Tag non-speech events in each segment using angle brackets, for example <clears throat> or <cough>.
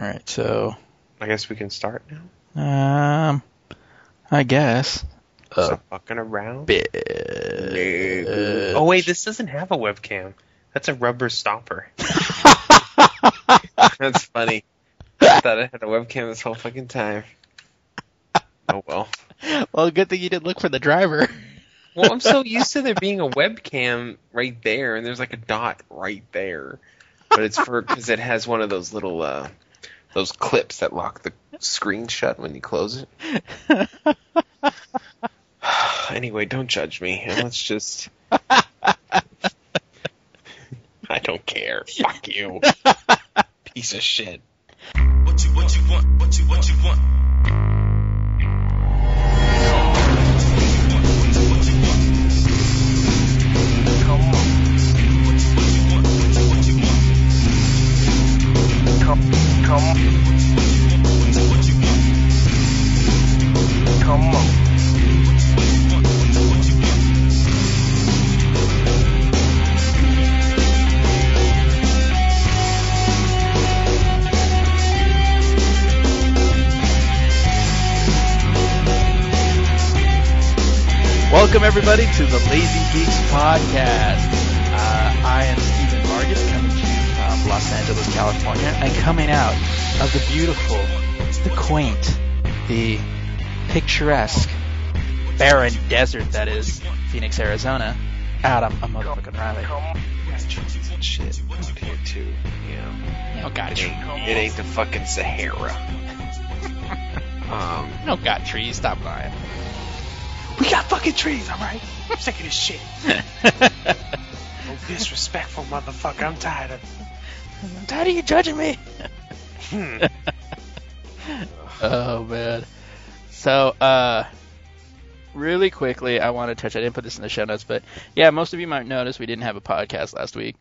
All right, so I guess we can start now. um, I guess. Stop fucking around. Bit. Oh wait, this doesn't have a webcam. That's a rubber stopper. <laughs> <laughs> That's funny. I thought I had a webcam this whole fucking time. Oh well. Well, good thing you didn't look for the driver. Well, I'm so <laughs> used to there being a webcam right there, and there's like a dot right there. But it's for because it has one of those little uh, those clips that lock the screen shut when you close it. <sighs> anyway, don't judge me. and Let's just. I don't care. Fuck you. Piece of shit. What you what you want? What you what you want? Welcome everybody to the Lazy Geeks podcast. Los Angeles, California, and coming out of the beautiful, the quaint, the picturesque, barren desert that is Phoenix, Arizona. Adam, a motherfucking Riley. Shit out here too. Yeah. You don't got It trees. ain't, it ain't the fucking Sahara. <laughs> um. Don't got trees. Stop lying. We got fucking trees, alright? I'm sick of this shit. <laughs> No disrespectful motherfucker. I'm tired of I'm tired of you judging me. Hmm. <laughs> oh man. So, uh, really quickly, I want to touch. I didn't put this in the show notes, but yeah, most of you might notice we didn't have a podcast last week,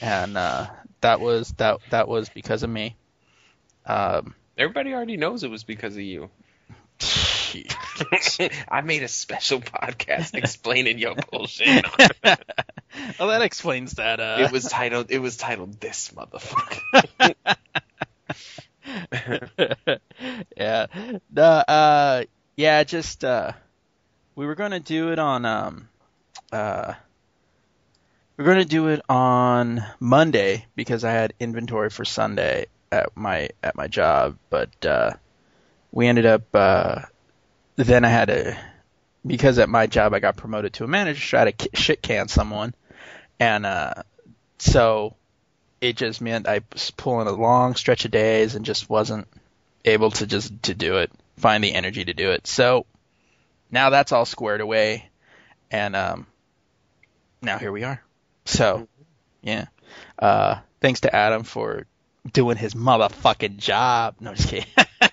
and uh, that was that that was because of me. Um, Everybody already knows it was because of you. <laughs> <laughs> I made a special podcast <laughs> explaining your bullshit. <laughs> well, that explains that. Uh, it was titled. It was titled "This Motherfucker." yeah. The uh yeah, just uh we were gonna do it on um uh we are gonna do it on Monday because I had inventory for Sunday at my at my job, but uh we ended up uh then I had to because at my job I got promoted to a manager, so I had to shit can someone, and uh so it just meant I was pulling a long stretch of days and just wasn't able to just to do it, find the energy to do it. So now that's all squared away, and um, now here we are. So yeah, uh, thanks to Adam for doing his motherfucking job. No, just kidding. <laughs>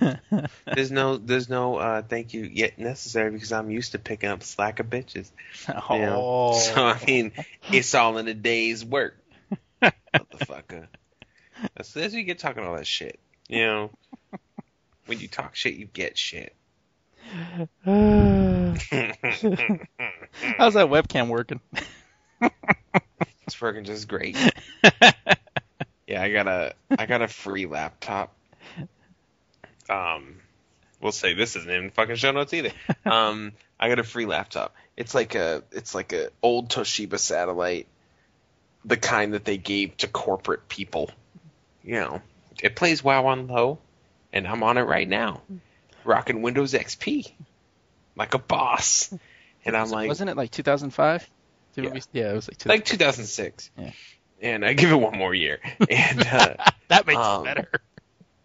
<laughs> there's no, there's no uh, thank you yet necessary because I'm used to picking up slack of bitches. oh, You know? So I mean, it's all in a day's work, motherfucker. That's, as you get talking all that shit. You know, when you talk shit, you get shit. <laughs> <laughs> how's that webcam working? It's working just great. Yeah, I got a I got a free laptop. Um, we'll say this isn't in fucking show notes either. <laughs> Um, I got a free laptop. It's like a it's like a old Toshiba satellite. the kind that they gave to corporate people. You know, it plays WoW on low, and I'm on it right now, rocking Windows XP like a boss. And I'm like, Wasn't it like 2005? Yeah. yeah, it was like, 2000. like 2006. Yeah. And I give it one more year. <laughs> And uh, <laughs> that makes um, it better.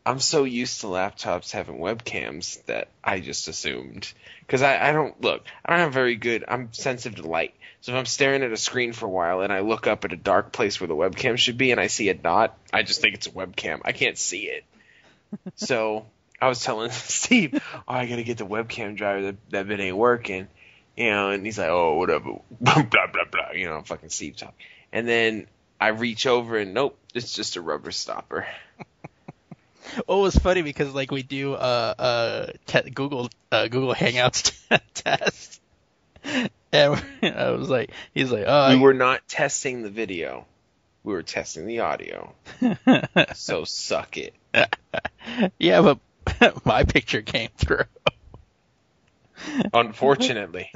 I'm so used to laptops having webcams that I just assumed. Because I, I don't look, I don't have very good. I'm sensitive to light. So if I'm staring at a screen for a while and I look up at a dark place where the webcam should be and I see a dot, I just think it's a webcam. I can't see it. <laughs> so I was telling <laughs> Steve, "Oh, I gotta get the webcam driver. That that bit ain't working." You know, and he's like, "Oh, whatever." <laughs> blah blah blah. You know, fucking Steve talk. And then I reach over and nope, it's just a rubber stopper. Well, it was funny because like we do uh uh te- Google uh, Google Hangouts <laughs> test, and <laughs> I was like, he's like, oh, we were not testing the video. We were testing the audio. <laughs> So suck it. yeah, but my picture came through. Unfortunately.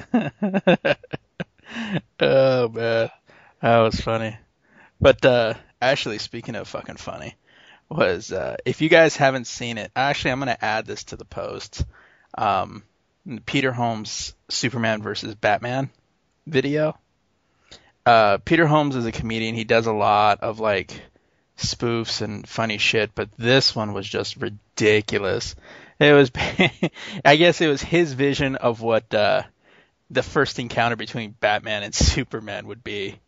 oh man, that was funny. But uh, actually, speaking of fucking funny, was uh, if you guys haven't seen it, actually, I'm gonna add this to the post. Um, Peter Holmes Superman versus Batman video. Uh, Peter Holmes is a comedian. He does a lot of like spoofs and funny shit, but this one was just ridiculous. It was, <laughs> I guess, it was his vision of what uh, the first encounter between Batman and <laughs> Superman would be,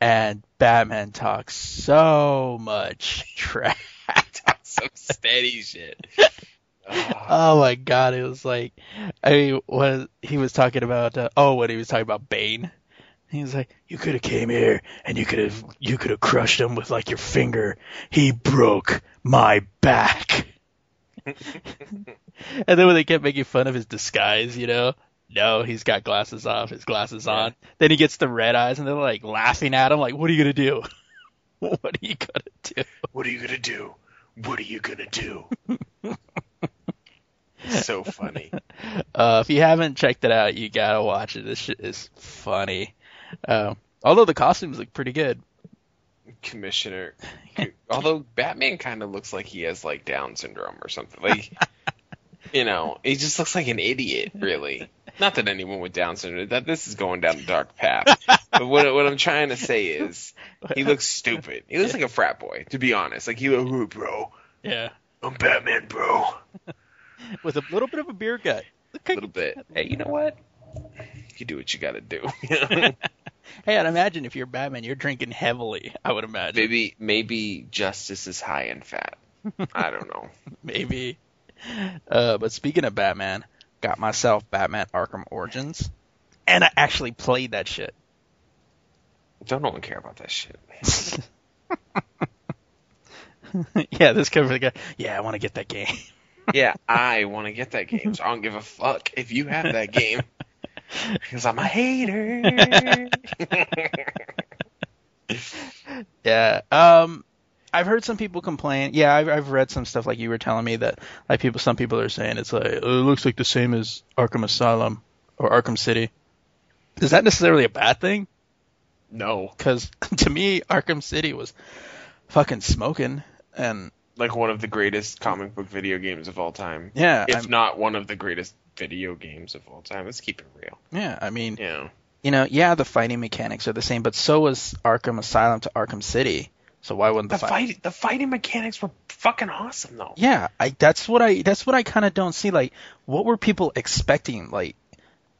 and Batman talks so much <laughs> trash. Some steady shit. <laughs> Oh my god, it was like, I mean, what he was talking about? Uh, oh, when he was talking about, Bane. He was like, "You could have came here and you could have you could have crushed him with like your finger. He broke my back." <laughs> and then when they kept making fun of his disguise, you know, no, he's got glasses off, his glasses on. Then he gets the red eyes, and they're like laughing at him, like, "What are you gonna do? <laughs> what are you gonna do?" What are you gonna do? What are you gonna do? <laughs> so funny. Uh, if you haven't checked it out, you gotta watch it. This shit is funny. Um, although the costumes look pretty good. Commissioner. <laughs> Although Batman kind of looks like he has like Down syndrome or something. Like, you know, he just looks like an idiot, really. Not that anyone with Down syndrome. That this is going down a dark path. <laughs> but what what I'm trying to say is, he looks stupid. He looks like a frat boy, to be honest. Like he, oh, bro, Yeah, I'm Batman, bro. <laughs> with a little bit of a beer gut. A little bit. Hey, you know what? You do what you got to do. <laughs> Hey, I'd imagine if you're Batman, you're drinking heavily. I would imagine. maybe maybe justice is high in fat. I don't know. Maybe. Uh, but speaking of Batman, got myself Batman Arkham Origins, and I actually played that shit. Don't no one care about that shit. Man. <laughs> Yeah, this cover the guy. Yeah, I want to get that game. <laughs> Yeah, I want to get that game, so I don't give a fuck if you have that game. <laughs> Because I'm a hater. Yeah. Um, I've heard some people complain. Yeah, I've I've read some stuff like you were telling me that like people, some people are saying it's like "Oh, it looks like the same as Arkham Asylum or Arkham City. Is that necessarily a bad thing? no. Because <laughs> to me, Arkham City was fucking smoking, and Like one of the greatest comic book video games of all time. yeah, If I'm- not one of the greatest video games of all time. Let's keep it real. yeah. I mean, know. you know, yeah, the fighting mechanics are the same, but so was Arkham Asylum to Arkham City. So why wouldn't the, The fight the fighting mechanics were fucking awesome though. Yeah, I that's what I that's what I kind of don't see. Like, what were people expecting? Like,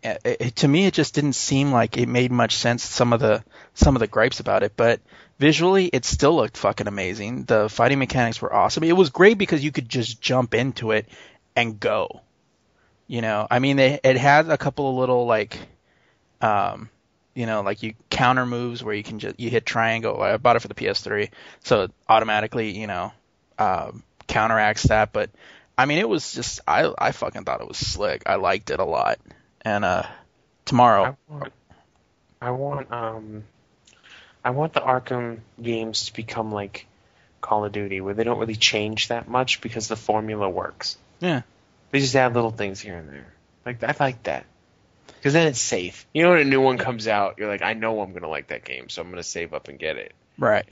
it, it, to me, it just didn't seem like it made much sense. Some of the some of the gripes about it, but visually, it still looked fucking amazing. The fighting mechanics were awesome. It was great because you could just jump into it and go. You know, I mean, they it had a couple of little like, um, you know, like you counter moves where you can just you hit triangle. I bought it for the PS3, so it automatically, you know, um, counteracts that. But I mean, it was just I I fucking thought it was slick. I liked it a lot. And uh, tomorrow, I want, I want, um, I want the Arkham games to become like Call of Duty, where they don't really change that much because the formula works. yeah, They just add little things here and there. Like I like that, because then it's safe. You know, when a new one comes out, you're like, I know I'm gonna like that game, so I'm gonna save up and get it. Right.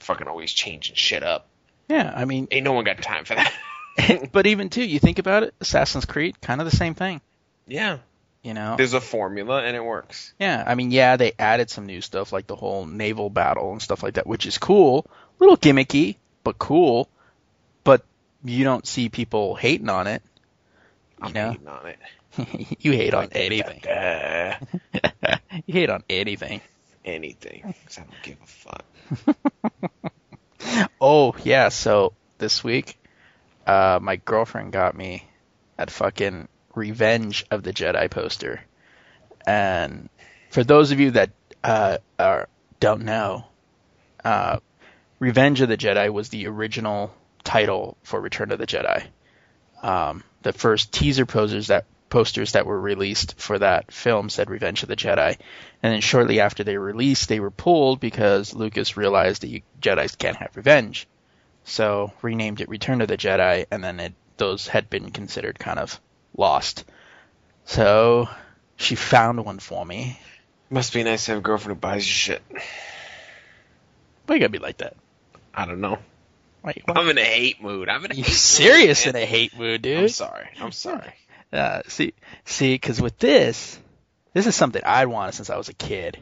Fucking always changing shit up. Yeah, I mean, Ain't no one got time for that. <laughs> but even too, you think about it, Assassin's Creed, kind of the same thing. yeah. You know? There's a formula and it works. Yeah, I mean, yeah, they added some new stuff like the whole naval battle and stuff like that, which is cool. A little gimmicky, but cool. But you don't see people hating on it. I'm know? hating on it. <laughs> you hate on anything. Uh, <laughs> you hate on anything. anything. 'cause I don't give a fuck. <laughs> Oh yeah, so this week, uh, my girlfriend got me that fucking Revenge of the Jedi poster, and for those of you that uh, are, don't know, uh, Revenge of the Jedi was the original title for Return of the Jedi. Um, the first teaser posters that posters that were released for that film said Revenge of the Jedi, and then shortly after they were released, they were pulled because Lucas realized that you, Jedi's can't have revenge, so renamed it Return of the Jedi, and then it, those had been considered kind of lost. So she found one for me. Must be nice to have a girlfriend who buys you shit. Why you gotta be like that? I don't know. Like, I'm in a hate mood. I'm in a you hate serious mood, in a hate mood, dude. I'm sorry. I'm sorry. Uh, see, see, because with this, this is something I'd wanted since I was a kid.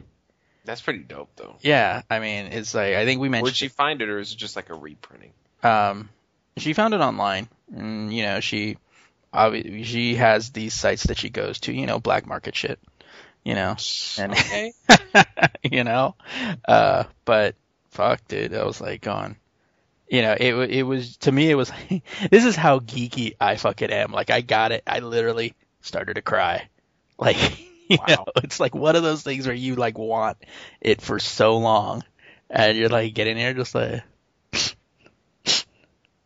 That's pretty dope, though. Yeah, I mean, it's like I think we Where'd she find it, or is it just like a reprinting? um, she found it online, and you know, she, obvi- she has these sites that she goes to, you know, black market shit, you know, and Okay. <laughs> you know, uh, but fuck, dude, I was like going, you know, it it was to me, it was <laughs> this is how geeky I fucking am. Like I got it, I literally started to cry, <laughs> like. You Wow. know, it's like one of those things where you like want it for so long, and you're like getting there just like,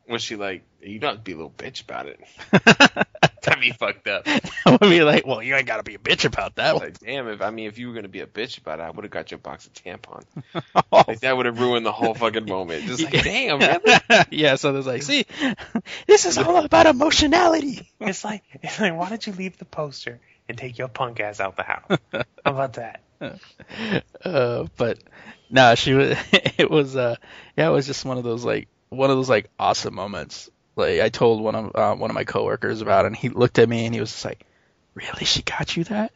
Was she like, you don't be a little bitch about it? <laughs> That'd be fucked up. I would be like, well, you ain't gotta be a bitch about that one. Like, damn, if I mean, if you were gonna be a bitch about it, I would have got you a box of tampon. <laughs> Like that would have ruined the whole fucking moment. Just like, damn, <laughs> really? yeah, so there's like, see, this is all about emotionality. It's like, it's like, why don't you leave the poster and take your punk ass out the house? How about that? Uh, but no, she was. It was. Uh, yeah, it was just one of those like one of those like awesome moments. Like I told one of uh, one of my coworkers about, it, and he looked at me and he was just like, "Really? She got you that?"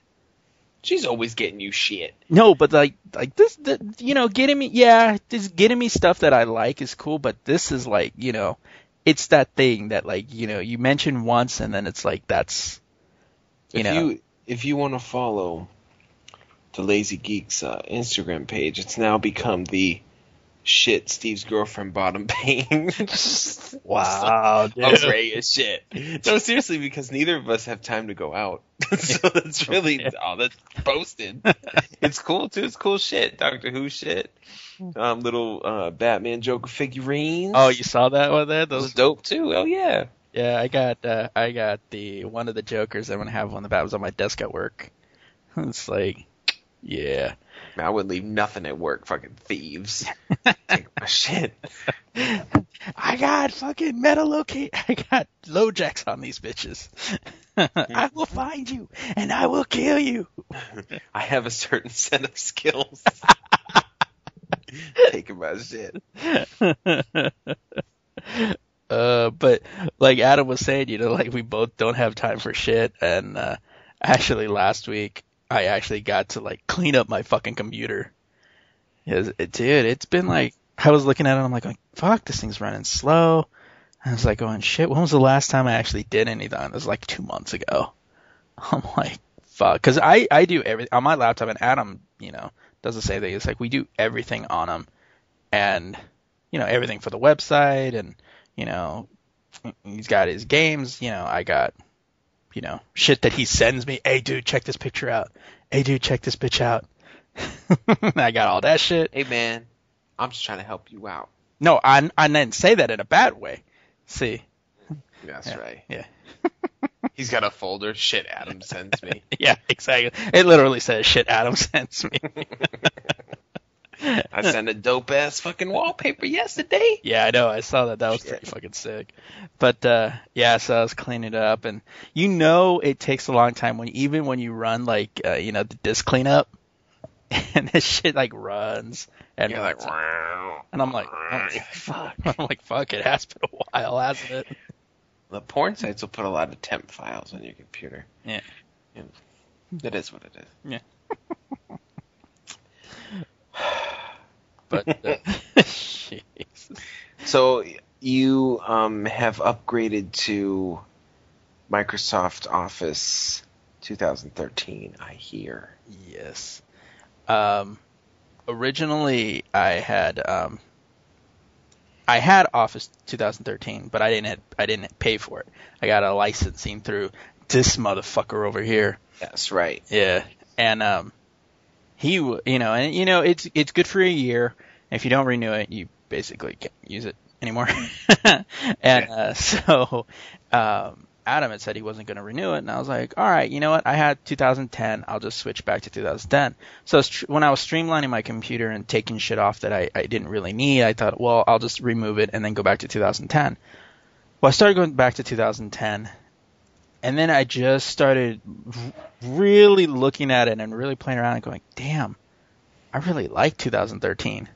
She's always getting you shit. No, but like like this, the, you know, getting me, yeah, just getting me stuff that I like is cool. But this is like, you know, it's that thing that like, you know, you mention once and then it's like that's, you if know, you if you want to follow the Lazy Geeks uh, Instagram page, it's now become the shit Steve's girlfriend bought him <laughs> <laughs> wow, <laughs> dude. outrageous shit. No, seriously, because neither of us have time to go out, so that's really all that's posted. It's cool too. It's cool shit. Doctor Who shit. Um, little uh, Batman Joker figurines. Oh, you saw that one there? those dope too. Oh yeah. yeah, I got, uh, I got the one of the Jokers. I'm gonna have one of that was on my desk at work. It's like, yeah. Man, I wouldn't leave nothing at work. Fucking thieves. <laughs> Take my shit. I got fucking metal locate. <laughs> I got LoJacks on these bitches. <laughs> I will find you and I will kill you. I have a certain set of skills. Taking my shit. uh, but like Adam was saying, you know, like we both don't have time for shit. And uh, actually, last week I actually got to like clean up my fucking computer. 'Cause it, dude, it's been like I was looking at it, I'm like, like, fuck, this thing's running slow. And I was like, going, shit. When was the last time I actually did anything? It was like two months ago. <laughs> I'm like, fuck, because I I do everything on my laptop, and Adam, you know, does the same thing. It's like we do everything on them, and you know everything for the website, and you know he's got his games. You know, I got you know shit that he sends me. Hey, dude, check this picture out. Hey, dude, check this bitch out. <laughs> I got all that shit. Hey man, I'm just trying to help you out. No, I I didn't say that in a bad way. See, That's Yeah. right. yeah. <laughs> He's got a folder. Shit, Adam sends me. <laughs> Yeah, exactly. It literally says shit Adam sends me. I sent a dope ass fucking wallpaper yesterday. Yeah, I know. I saw that. That was pretty fucking sick. But uh yeah, so I was cleaning it up, and you know, it takes a long time when even when you run like uh, you know the disk cleanup, <laughs> and this shit like runs and You're like, runs. and I'm like, oh, <laughs> fuck. <laughs> I'm like, fuck. It has been a while, hasn't it? The porn sites will put a lot of temp files on your computer. Yeah. Know, it is what it is. <sighs> But uh, <laughs> So you um, have upgraded to Microsoft Office 2013, I hear. Yes. Um, originally, I had um, I had Office 2013, but I didn't I didn't pay for it. I got a licensing through this motherfucker over here. That's right. Yeah, and um, he you know and you know it's it's good for a year. If you don't renew it, you basically can't use it anymore. <laughs> and uh, <laughs> so um, Adam had said he wasn't going to renew it, and I was like, all right, you know what? I had 2010. I'll just switch back to 2010. So tr- when I was streamlining my computer and taking shit off that I, I didn't really need, I thought, well, I'll just remove it and then go back to 2010. Well, I started going back to 2010, and then I just started really looking at it and really playing around and going, damn, I really like 2013.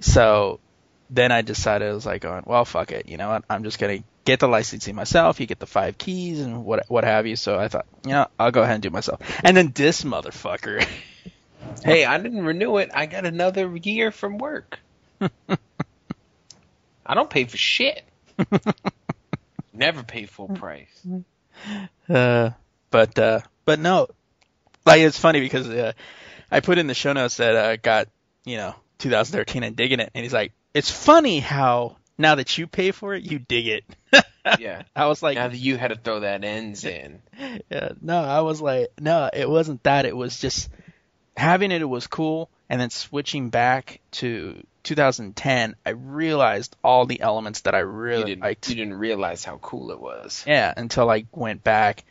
So then I decided I was like, going, well, fuck it. You know what? I'm just gonna get the licensing myself. You get the five keys and what what have you. So I thought, you know, I'll go ahead and do it myself. And then this motherfucker, <laughs> Hey, I didn't renew it. I got another year from work. <laughs> I don't pay for shit. <laughs> Never pay full price. Mm-hmm. Uh, but uh, but no, like it's funny because uh, I put in the show notes that uh, got you know 2013 and digging it, and he's like, it's funny how now that you pay for it, you dig it. <laughs> Yeah. I was like, Now that you had to throw that ends in. yeah, no, I was like, no, it wasn't that. It was just having it. It was cool, and then switching back to 2010, I realized all the elements that I really didn't, liked. you didn't realize how cool it was. Yeah, until I went back,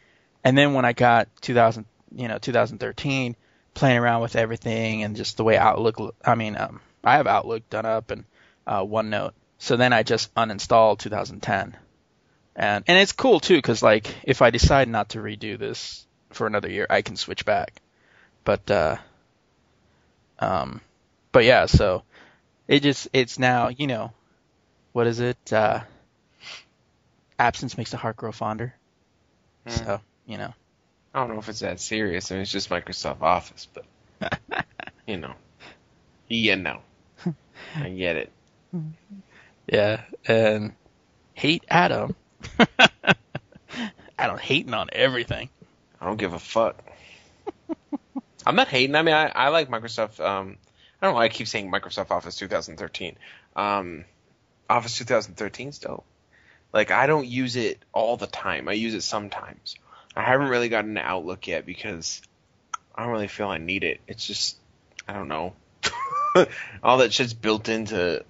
and then when I got 2000, you know, 2013, playing around with everything and just the way Outlook. I mean, um, I have Outlook done up and uh, OneNote. So then I just uninstalled 2010, and and it's cool too because like if I decide not to redo this for another year, I can switch back. But uh, um, but yeah, so it just it's now you know, what is it? Uh, absence makes the heart grow fonder. Hmm. So you know, I don't know if it's that serious. I mean, it's just Microsoft Office, but <laughs> you know, you know, I get it. <laughs> yeah, and hate Adam. <laughs> I don't hating on everything. I don't give a fuck. I'm not hating. I mean, I, I like Microsoft. Um, I don't know why I keep saying Microsoft Office 2013. Um, Office 2013 is dope. Like, I don't use it all the time. I use it sometimes. I haven't really gotten Outlook yet because I don't really feel I need it. It's just, I don't know. <laughs> all that shit's built into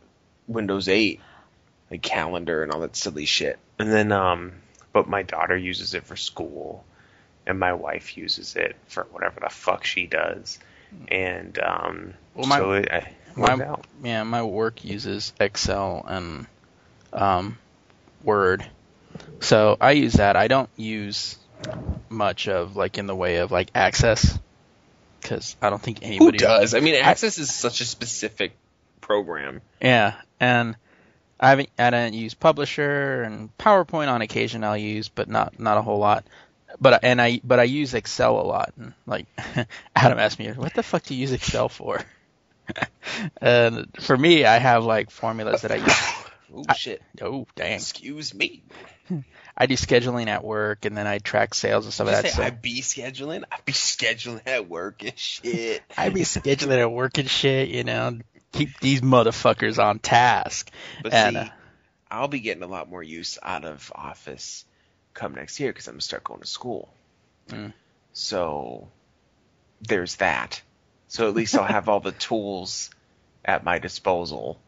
Windows 8, like calendar and all that silly shit. And then, um, but my daughter uses it for school and my wife uses it for whatever the fuck she does. And um, Well, my- so it, I, my- works out. Yeah, my work uses Excel and um, Word, so I use that. I don't use much of like in the way of like Access because I don't think Who anybody does? I mean, Access is such a specific program. Yeah, and I haven't I don't use Publisher and PowerPoint on occasion I'll use, but not not a whole lot. But and I but I use Excel a lot. And like <laughs> Adam asked me, "What the fuck do you use Excel for?" <laughs> and for me, I have like formulas that I use. <coughs> Oh I- shit! Oh dang! Excuse me. <laughs> I do scheduling at work, and then I track sales and stuff like that. say So I be scheduling? I be scheduling at work and shit. I be scheduling at work and shit, you know, keep these motherfuckers on task. But And, see, uh, I'll be getting a lot more use out of Office come next year because I'm gonna start going to school. Mm. So there's that. So at least I'll have all the tools at my disposal.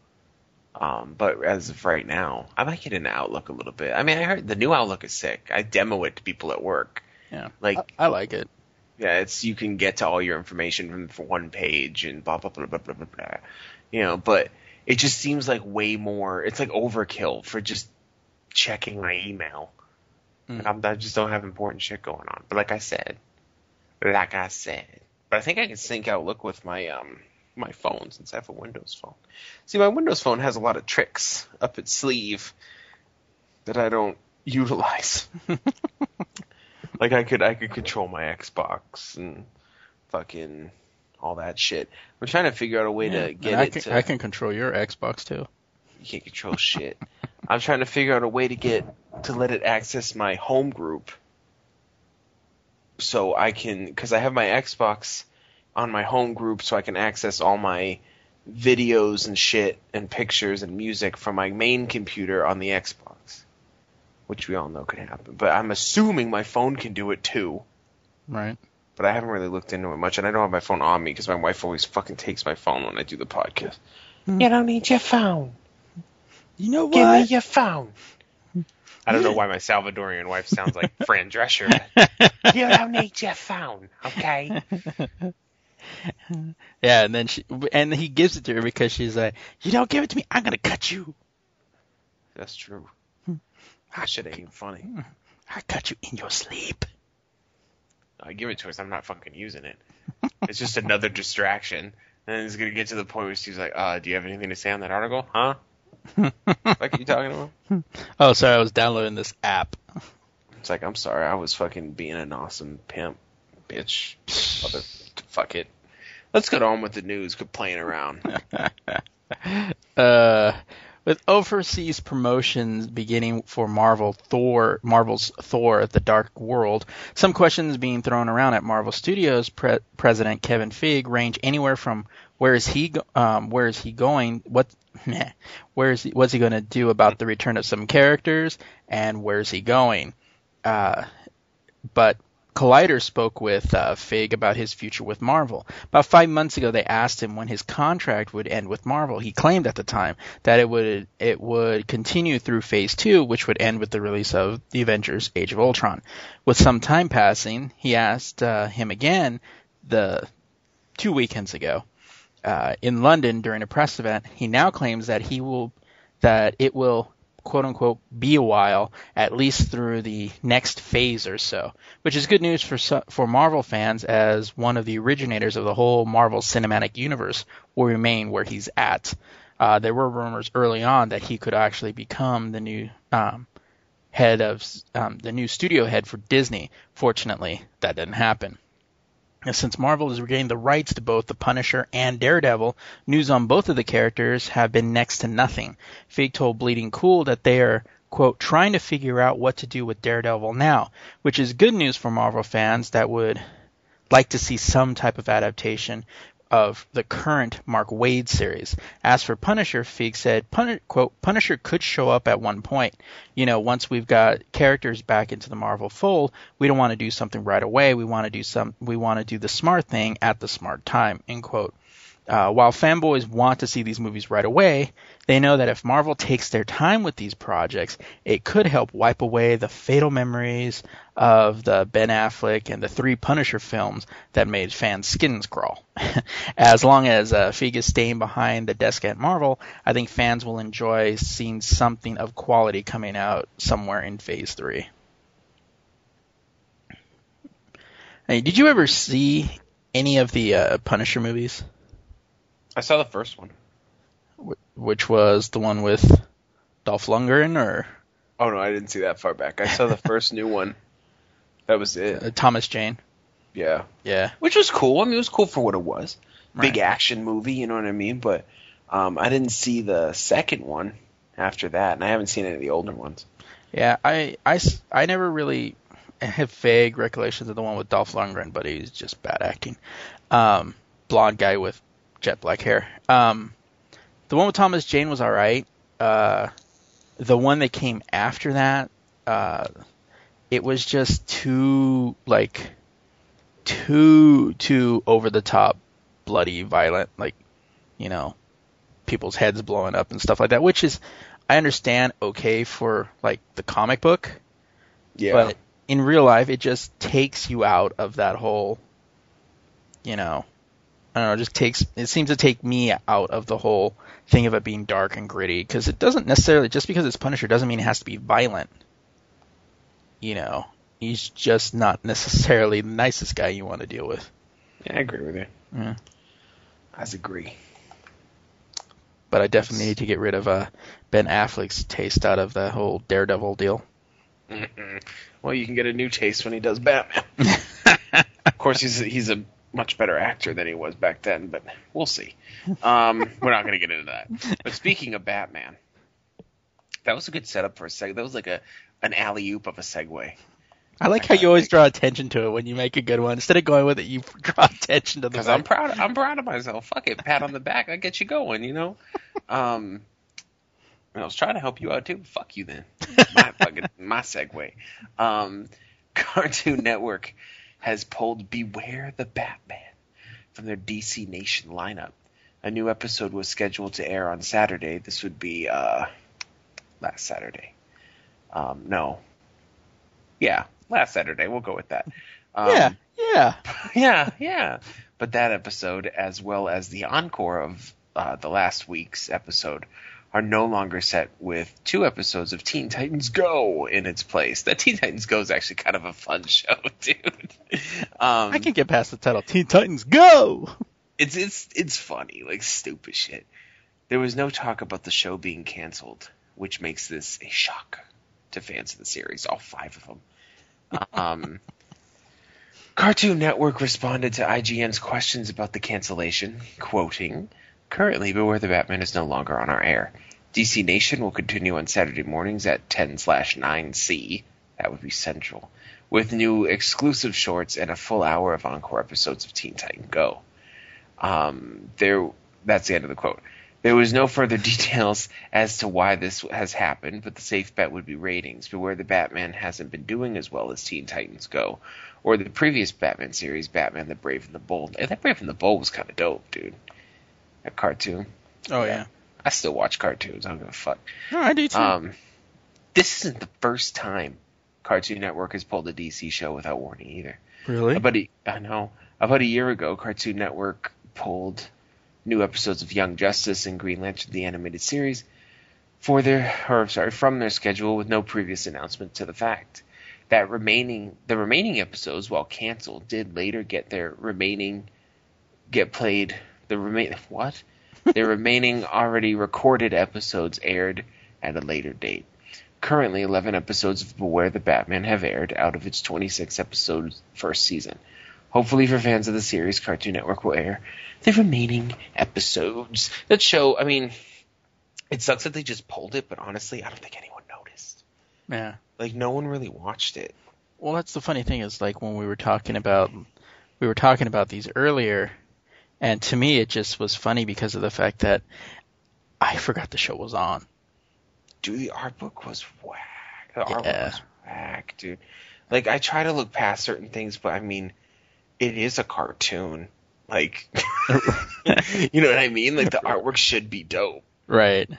Um, but as of right now, I might get into Outlook a little bit. I mean, I heard the new Outlook is sick. I demo it to people at work. Yeah, Like, I, I like it. yeah, it's you can get to all your information from from one page and blah blah blah blah blah blah. blah. You know, but it just seems like way more. It's like overkill for just checking my email. Mm. I just don't have important shit going on. But like I said, like I said, But I think I can sync Outlook with my um my phone since I have a Windows phone. See, my Windows phone has a lot of tricks up its sleeve that I don't utilize. <laughs> like I could I could control my Xbox and fucking all that shit. I'm trying to figure out a way to get I it can, to I can control your Xbox too. You can't control shit. I'm trying to figure out a way to get to let it access my home group, so I can because I have my Xbox on my home group, so I can access all my videos and shit and pictures and music from my main computer on the Xbox, which we all know could happen. But I'm assuming my phone can do it too. Right. But I haven't really looked into it much, and I don't have my phone on me because my wife always fucking takes my phone when I do the podcast. You don't need your phone. You know what? Give me your phone. I don't know why my Salvadorian wife sounds like <laughs> Fran Drescher. You don't need your phone, okay? <laughs> Yeah, and then she and he gives it to her because she's like, "You don't give it to me, I'm gonna cut you. That's true. That shit ain't funny. I cut you in your sleep." I give it to her, so I'm not fucking using it. It's just another distraction. And it's gonna get to the point where she's like, uh, do you have anything to say on that article? Huh? <laughs> what are you talking about? Oh, sorry, I was downloading this app. It's like, I'm sorry, I was fucking being an awesome pimp, bitch. Mother, fuck it. Let's get on with the news. Quit playing around. <laughs> Uh, with overseas promotions beginning for Marvel Thor, Marvel's Thor: at The Dark World, some questions being thrown around at Marvel Studios pre- president Kevin Feige range anywhere from where is he um, where is he going? What <laughs> meh, where is he, what's he going to do about the return of some characters? And where is he going? Uh, but Collider spoke with uh, about his future with Marvel. About five months ago, they asked him when his contract would end with Marvel. He claimed at the time that it would it would continue through Phase Two, which would end with the release of the Avengers: Age of Ultron. With some time passing, he asked uh, him again the two weekends ago uh, in London during a press event. He now claims that he will that it will quote unquote be a while at least through the next phase or so, which is good news for for Marvel fans as one of the originators of the whole Marvel Cinematic Universe will remain where he's at. Uh, there were rumors early on that he could actually become the new um, head of um, the new studio head for Disney. Fortunately, that didn't happen. Since Marvel has regained the rights to both the Punisher and Daredevil, news on both of the characters have been next to nothing. Feige told Bleeding Cool that they are, quote, trying to figure out what to do with Daredevil now, which is good news for Marvel fans that would like to see some type of adaptation of the current Mark Waid series. As for Punisher, Feige said, Pun- quote, Punisher could show up at one point. You know, once we've got characters back into the Marvel fold, we don't want to do something right away. We want to do some, we want to do the smart thing at the smart time, end quote. Uh, while fanboys want to see these movies right away, they know that if Marvel takes their time with these projects, it could help wipe away the fatal memories of the Ben Affleck and the three Punisher films that made fans' skins crawl. <laughs> as long as uh, is staying behind the desk at Marvel, I think fans will enjoy seeing something of quality coming out somewhere in Phase 3. Hey, did you ever see any of the uh, Punisher movies? I saw the first one. Wh- which was the one with Dolph Lundgren or Oh no, I didn't see that far back. I saw the first new one. That was it. uh, Thomas Jane. Yeah. Yeah. which was cool. I mean, it was cool for what it was. Big Right. action movie, you know what I mean? But um, I didn't see the second one after that, and I haven't seen any of the older ones. Yeah, I, I, I never really have vague recollections of the one with Dolph Lundgren, but he's just bad acting. Um, blonde guy with jet black hair. Um, the one with Thomas Jane was all right. Uh, the one that came after that, uh, it was just too like too too over the top, bloody, violent. Like, you know, people's heads blowing up and stuff like that. Which is, I understand, okay for like the comic book, Yeah. but in real life, it just takes you out of that whole, you know, I don't know, it just takes, it seems to take me out of the whole thing of it being dark and gritty, because it doesn't necessarily, just because it's Punisher doesn't mean it has to be violent. You know, he's just not necessarily the nicest guy you want to deal with. Yeah, I agree with you. Yeah. I agree. But I definitely need to get rid of uh, Ben Affleck's taste out of the whole Daredevil deal. Mm-mm. Well, you can get a new taste when he does Batman. <laughs> of course, he's he's a much better actor than he was back then, but we'll see. Um, <laughs> we're not going to get into that. But speaking of Batman, that was a good setup for a seg. That was like a an alley oop of a segue. I like how you always draw attention to it when you make a good one. Instead of going with it, you <laughs> draw attention to the Because. I'm proud. I'm proud of myself. Fuck it, pat on the back. I get you going. You know. Um, I was trying to help you out too. Fuck you then. <laughs> My fucking my segue. Um, Cartoon Network has pulled Beware the Batman from their DC Nation lineup. A new episode was scheduled to air on Saturday. This would be uh, last Saturday. Um, no. Yeah, last Saturday. We'll go with that. Um, yeah, yeah. <laughs> yeah, yeah. But that episode, as well as the encore of uh, the last week's episode, are no longer set with two episodes of Teen Titans Go in its place. That Teen Titans Go is actually kind of a fun <laughs> show, dude. Um, I can't get past the title. Teen Titans Go! it's it's it's funny, like stupid shit. There was no talk about the show being canceled, which makes this a shock to fans of the series, all five of them. Um, <laughs> Cartoon Network responded to IGN's questions about the cancellation, quoting, "Currently, Beware the Batman is no longer on our air. DC Nation will continue on Saturday mornings at 10/9C, that would be Central, with new exclusive shorts and a full hour of encore episodes of Teen Titan Go." Um, there, that's the end of the quote. There was no further <laughs> details as to why this has happened, but the safe bet would be ratings. Beware the Batman hasn't been doing as well as Teen Titans Go, or the previous Batman series, Batman the Brave and the Bold. And that Brave and the Bold was kind of dope, dude. That cartoon. Oh, yeah. I still watch cartoons. I don't give a fuck. No, I do too. Um, this isn't the first time Cartoon Network has pulled a DC show without warning either. really? About a, I know. About a year ago, Cartoon Network pulled new episodes of Young Justice and Green Lantern the animated series for their or sorry from their schedule with no previous announcement to the fact. That remaining the remaining episodes, while canceled, did later get their remaining get played. The remain <laughs> what? Their remaining already recorded episodes aired at a later date. Currently, 11 episodes of Beware the Batman have aired out of its 26 episodes first season. Hopefully, for fans of the series, Cartoon Network will air the remaining episodes. That show, I mean, it sucks that they just pulled it, but honestly, I don't think anyone noticed. yeah. Like, no one really watched it. Well, that's the funny thing is like when we were talking about we were talking about these earlier, and to me it just was funny because of the fact that I forgot the show was on. Dude, the art book was whack. The art book was whack, dude. Like, I try to look past certain things, but I mean, it is a cartoon. Like, <laughs> you know what I mean? Like, the <laughs> artwork should be dope. Right.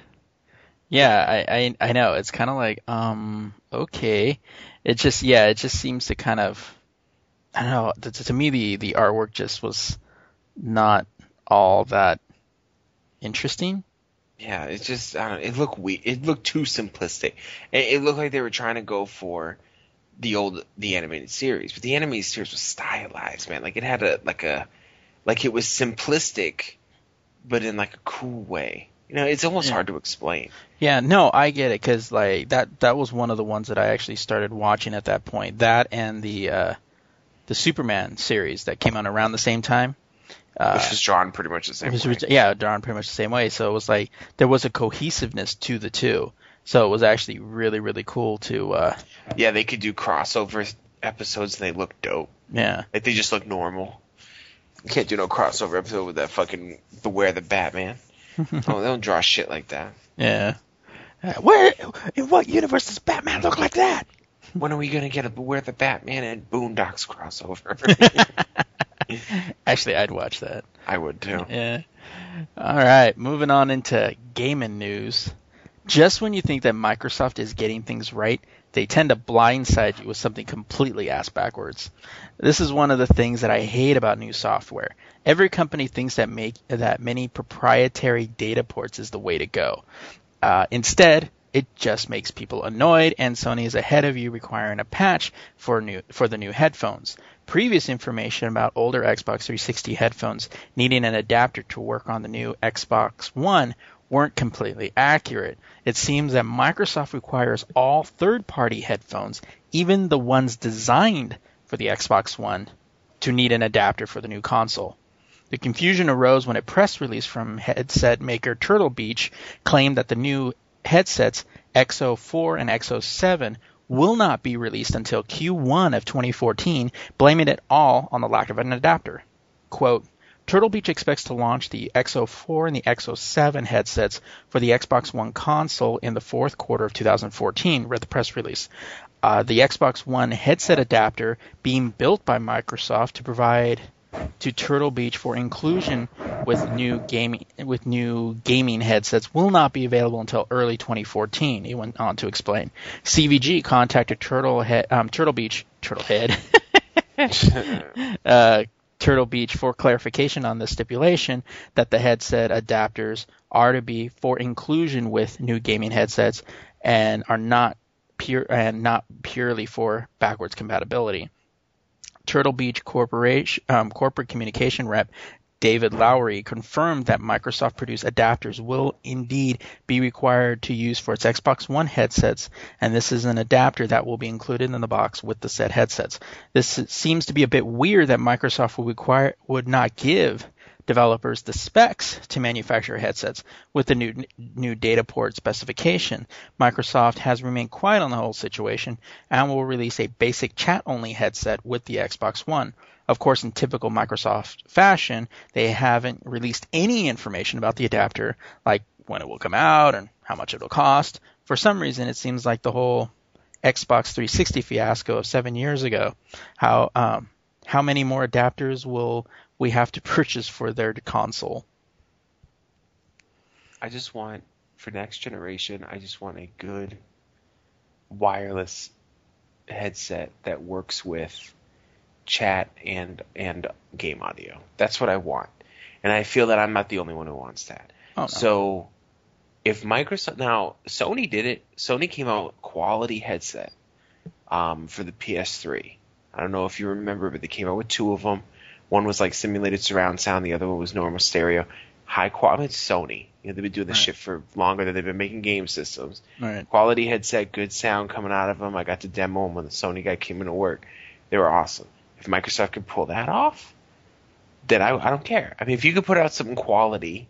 Yeah, I I, I know. It's kind of like um okay. It just yeah, it just seems to kind of I don't know. To, to me, the the artwork just was not all that interesting. Yeah, it's just I don't. It looked weak. It looked too simplistic. It, it looked like they were trying to go for the old the animated series, but the animated series was stylized, man. Like it had a like a like it was simplistic, but in like a cool way. You know, it's almost Yeah. hard to explain. Yeah, no, I get it because like that that was one of the ones that I actually started watching at that point. That and the uh, the Superman series that came out around the same time. Uh, Which was drawn pretty much the same was way. yeah, drawn pretty much the same way. So it was like there was a cohesiveness to the two. So it was actually really really cool to uh, Yeah, they could do crossover episodes and they look dope. yeah Like they just look normal. You can't do no crossover episode with that fucking Beware the Batman. <laughs> oh, they don't draw shit like that. yeah. Uh, Where in what universe does Batman look like that? When are we gonna get a Beware the Batman and Boondocks crossover? <laughs> <laughs> <laughs> Actually, I'd watch that. I would too. Yeah. All right, moving on into gaming news. Just when you think that Microsoft is getting things right, they tend to blindside you with something completely ass backwards. This is one of the things that I hate about new software. Every company thinks that make that many proprietary data ports is the way to go. Uh, instead, it just makes people annoyed, and Sony is ahead of you requiring a patch for new for the new headphones. Previous information about older Xbox 360 headphones needing an adapter to work on the new Xbox One weren't completely accurate. It seems that Microsoft requires all third party headphones, even the ones designed for the Xbox One, to need an adapter for the new console. The confusion arose when a press release from headset maker Turtle Beach claimed that the new headsets XO4 and XO7 will not be released until Q1 of 2014, blaming it all on the lack of an adapter. Quote, Turtle Beach expects to launch the XO4 and the XO7 headsets for the Xbox One console in the fourth quarter of 2014, read the press release. Uh, the Xbox One headset adapter being built by Microsoft to provide to Turtle Beach for inclusion with new gaming with new gaming headsets will not be available until early 2014. He went on to explain. CVG contacted Turtle Head, um, Turtle Beach Turtle Head <laughs> uh, Turtle Beach for clarification on the stipulation that the headset adapters are to be for inclusion with new gaming headsets and are not pure and not purely for backwards compatibility. Turtle Beach Corporation um, corporate communication rep David Lowery confirmed that Microsoft produced adapters will indeed be required to use for its Xbox One headsets, and this is an adapter that will be included in the box with the said headsets. This seems to be a bit weird that Microsoft would require would not give developers the specs to manufacture headsets with the new new data port specification. Microsoft has remained quiet on the whole situation and will release a basic chat only headset with the Xbox One. Of course, in typical Microsoft fashion, they haven't released any information about the adapter, like when it will come out and how much it'll cost. For some reason, it seems like the whole Xbox 360 fiasco of seven years ago. How um, how many more adapters will we have to <laughs> purchase for their console? I just want for next generation. I just want a good wireless headset that works with chat and and game audio. That's what I want, and I feel that I'm not the only one who wants that. Oh, no. So if Microsoft now Sony did it, Sony came out with quality headset um, for the PS3. I don't know if you remember, but they came out with two of them. One was like simulated surround sound, the other one was normal stereo. High quality. I mean, Sony. You know, they've been doing this Right. shit for longer than they've been making game systems. Right. Quality headset, good sound coming out of them. I got to demo them when the Sony guy came into work. They were awesome. If Microsoft could pull that off, then I, I don't care. I mean, if you could put out something quality,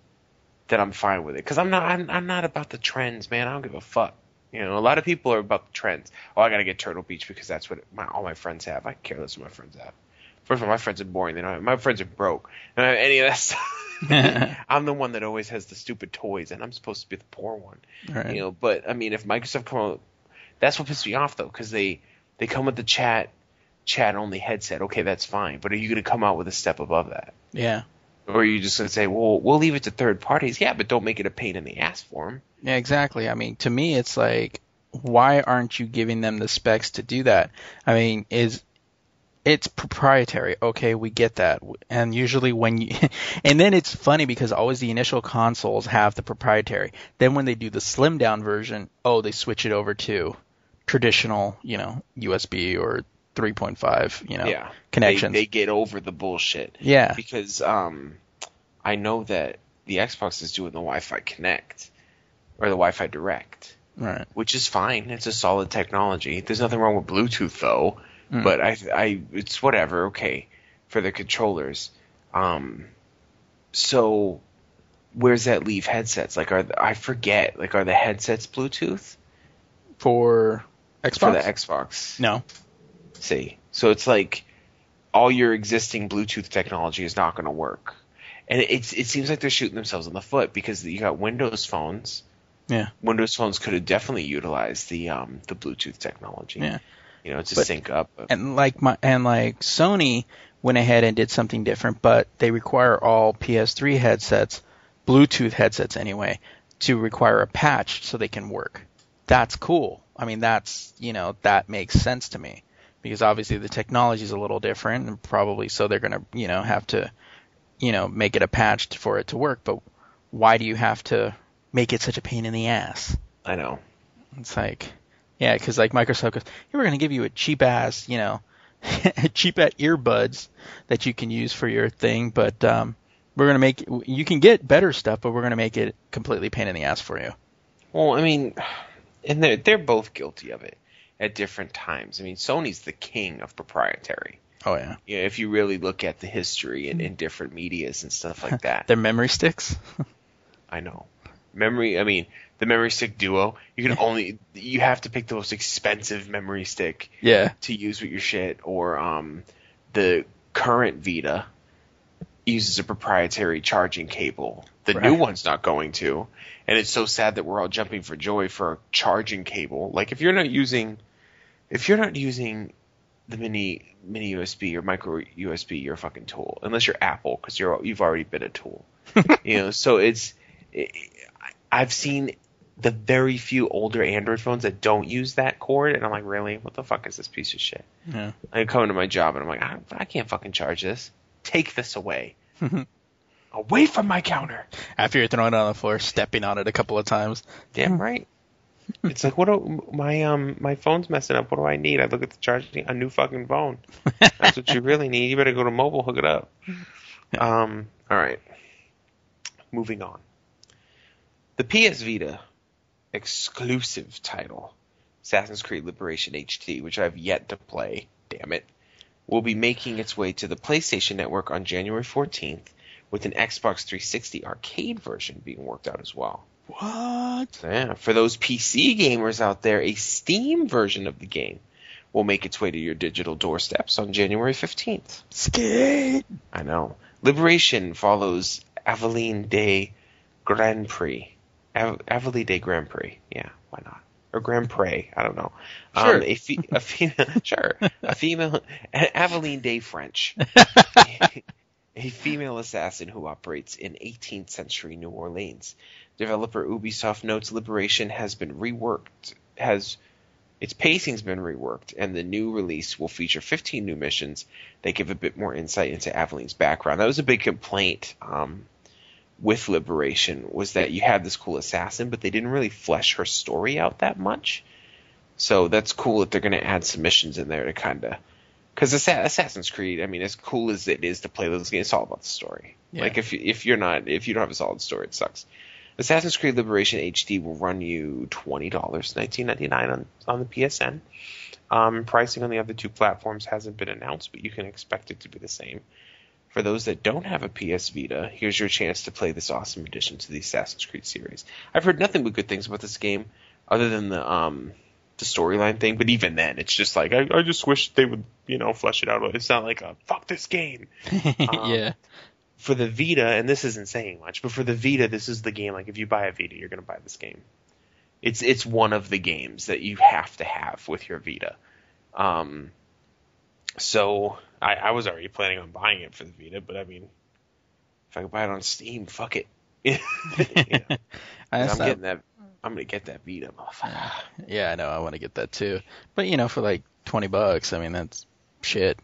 then I'm fine with it. Because I'm not I'm, I'm not about the trends, man. I don't give a fuck. You know, a lot of people are about the trends. Oh, I gotta get Turtle Beach because that's what my, all my friends have. I care less what my friends have. First of all, my friends are boring. They don't. Have, my friends are broke. Don't have any of that stuff. <laughs> I'm the one that always has the stupid toys, and I'm supposed to be the poor one. Right. You know, but I mean, if Microsoft come out, that's what pissed me off though, because they they come with the chat chat only headset. Okay, that's fine. But are you going to come out with a step above that, Yeah. or are you just going to say, well, we'll leave it to third parties? Yeah, but don't make it a pain in the ass for them. Yeah, exactly. I mean, to me, it's like, why aren't you giving them the specs to do that? I mean, is it's proprietary. Okay, we get that. And usually when you, <laughs> and then it's funny because always the initial consoles have the proprietary. Then when they do the slim down version, oh, they switch it over to traditional, you know, USB or 3.5, you know, yeah, connections. They, they get over the bullshit. yeah. because um, I know that the Xbox is doing the Wi-Fi Connect or the Wi-Fi Direct. Right. which is fine. It's a solid technology. There's nothing wrong with Bluetooth though, Mm. but I, I, it's whatever. Okay, for the controllers. Um, so where's that leave headsets? Like, are the, I forget? Like, are the headsets Bluetooth For Xbox? for the Xbox? no. See, so it's like all your existing Bluetooth technology is not going to work, and it's it seems like they're shooting themselves in the foot because you got Windows phones. Yeah. Windows phones could have definitely utilized the um the Bluetooth technology. Yeah. You know, to But- sync up. And like my and like Sony went ahead and did something different, but they require all PS3 headsets, Bluetooth headsets anyway, to require a patch so they can work. That's cool. I mean, that's you know that makes sense to me because obviously the technology is a little different, and probably so they're gonna you know have to you know make it a patch for it to work. But why do you have to make it such a pain in the ass? I know. It's like, yeah, because like Microsoft goes, hey, we're going to give you a cheap ass, you know, <laughs> cheap at earbuds that you can use for your thing, but um, we're gonna make you can get better stuff, but we're gonna make it completely pain in the ass for you. Well, I mean, and they're they're both guilty of it at different times. I mean, Sony's the king of proprietary. Oh yeah, You know, if you really look at the history in, in different medias and stuff like <laughs> that. their memory sticks. <laughs> I know. Memory, I mean, the memory stick duo, you can only, you have to pick the most expensive memory stick yeah, to use with your shit, or um, the current Vita uses a proprietary charging cable. The new one's not going to, and it's so sad that we're all jumping for joy for a charging cable. Like if you're not using, if you're not using the mini mini USB or micro USB, you're a fucking tool. Unless you're Apple, because you're you've already been a tool. <laughs> you know, so it's it, I've seen the very few older Android phones that don't use that cord, and I'm like, really? What the fuck is this piece of shit? yeah. I come into my job and I'm like, I, I can't fucking charge this. Take this away. <laughs> away from my counter. After you're throwing it on the floor, stepping on it a couple of times. Damn right. <laughs> It's like what do, my um my phone's messing up. What do I need? I look at the charging a new fucking phone. That's what you <laughs> really need. You better go to mobile, hook it up. Um. All right. Moving on. The PS Vita exclusive title, Assassin's Creed Liberation HD, which I've yet to play. Damn it. Will be making its way to the PlayStation Network on January 14th, with an Xbox 360 arcade version being worked out as well. What? Yeah, for those PC gamers out there, a Steam version of the game will make its way to your digital doorsteps on January 15th. Skate. I know. Liberation follows Aveline Day Grand Prix. Av- Day Grand Prix. Yeah, why not? Or Grand Prix. I don't know. Sure. Um, a, fe- a female, <laughs> sure. A female, Aveline Day French. <laughs> a female assassin who operates in 18th century New Orleans. Developer Ubisoft notes Liberation has been reworked, has its pacing's been reworked, and the new release will feature 15 new missions that give a bit more insight into Aveline's background. That was a big complaint um, with Liberation was that you had this cool assassin, but they didn't really flesh her story out that much. So that's cool that they're going to add some missions in there to kind of because Assassin's Creed, I mean, as cool as it is to play those games, it's all about the story. Yeah. Like if you, if you're not if you don't have a solid story, it sucks. Assassin's Creed Liberation HD will run you twenty dollars, nineteen ninety nine on on the PSN. Um, pricing on the other two platforms hasn't been announced, but you can expect it to be the same. For those that don't have a PS Vita, here's your chance to play this awesome addition to the Assassin's Creed series. I've heard nothing but good things about this game, other than the um the storyline thing. But even then, it's just like I, I just wish they would you know flesh it out. It's not like a fuck this game <laughs> Um, yeah. for the Vita, and this isn't saying much, but for the Vita, this is the game. Like if you buy a Vita, you're gonna buy this game. It's it's one of the games that you have to have with your Vita. Um, so I, I was already planning on buying it for the Vita, but I mean, if I could buy it on Steam, fuck it. <laughs> You <laughs> know, I I'm getting that. I'm gonna get that Vita, motherfucker. <sighs> yeah, I know. I want to get that too. But you know, for like twenty bucks, I mean, that's shit.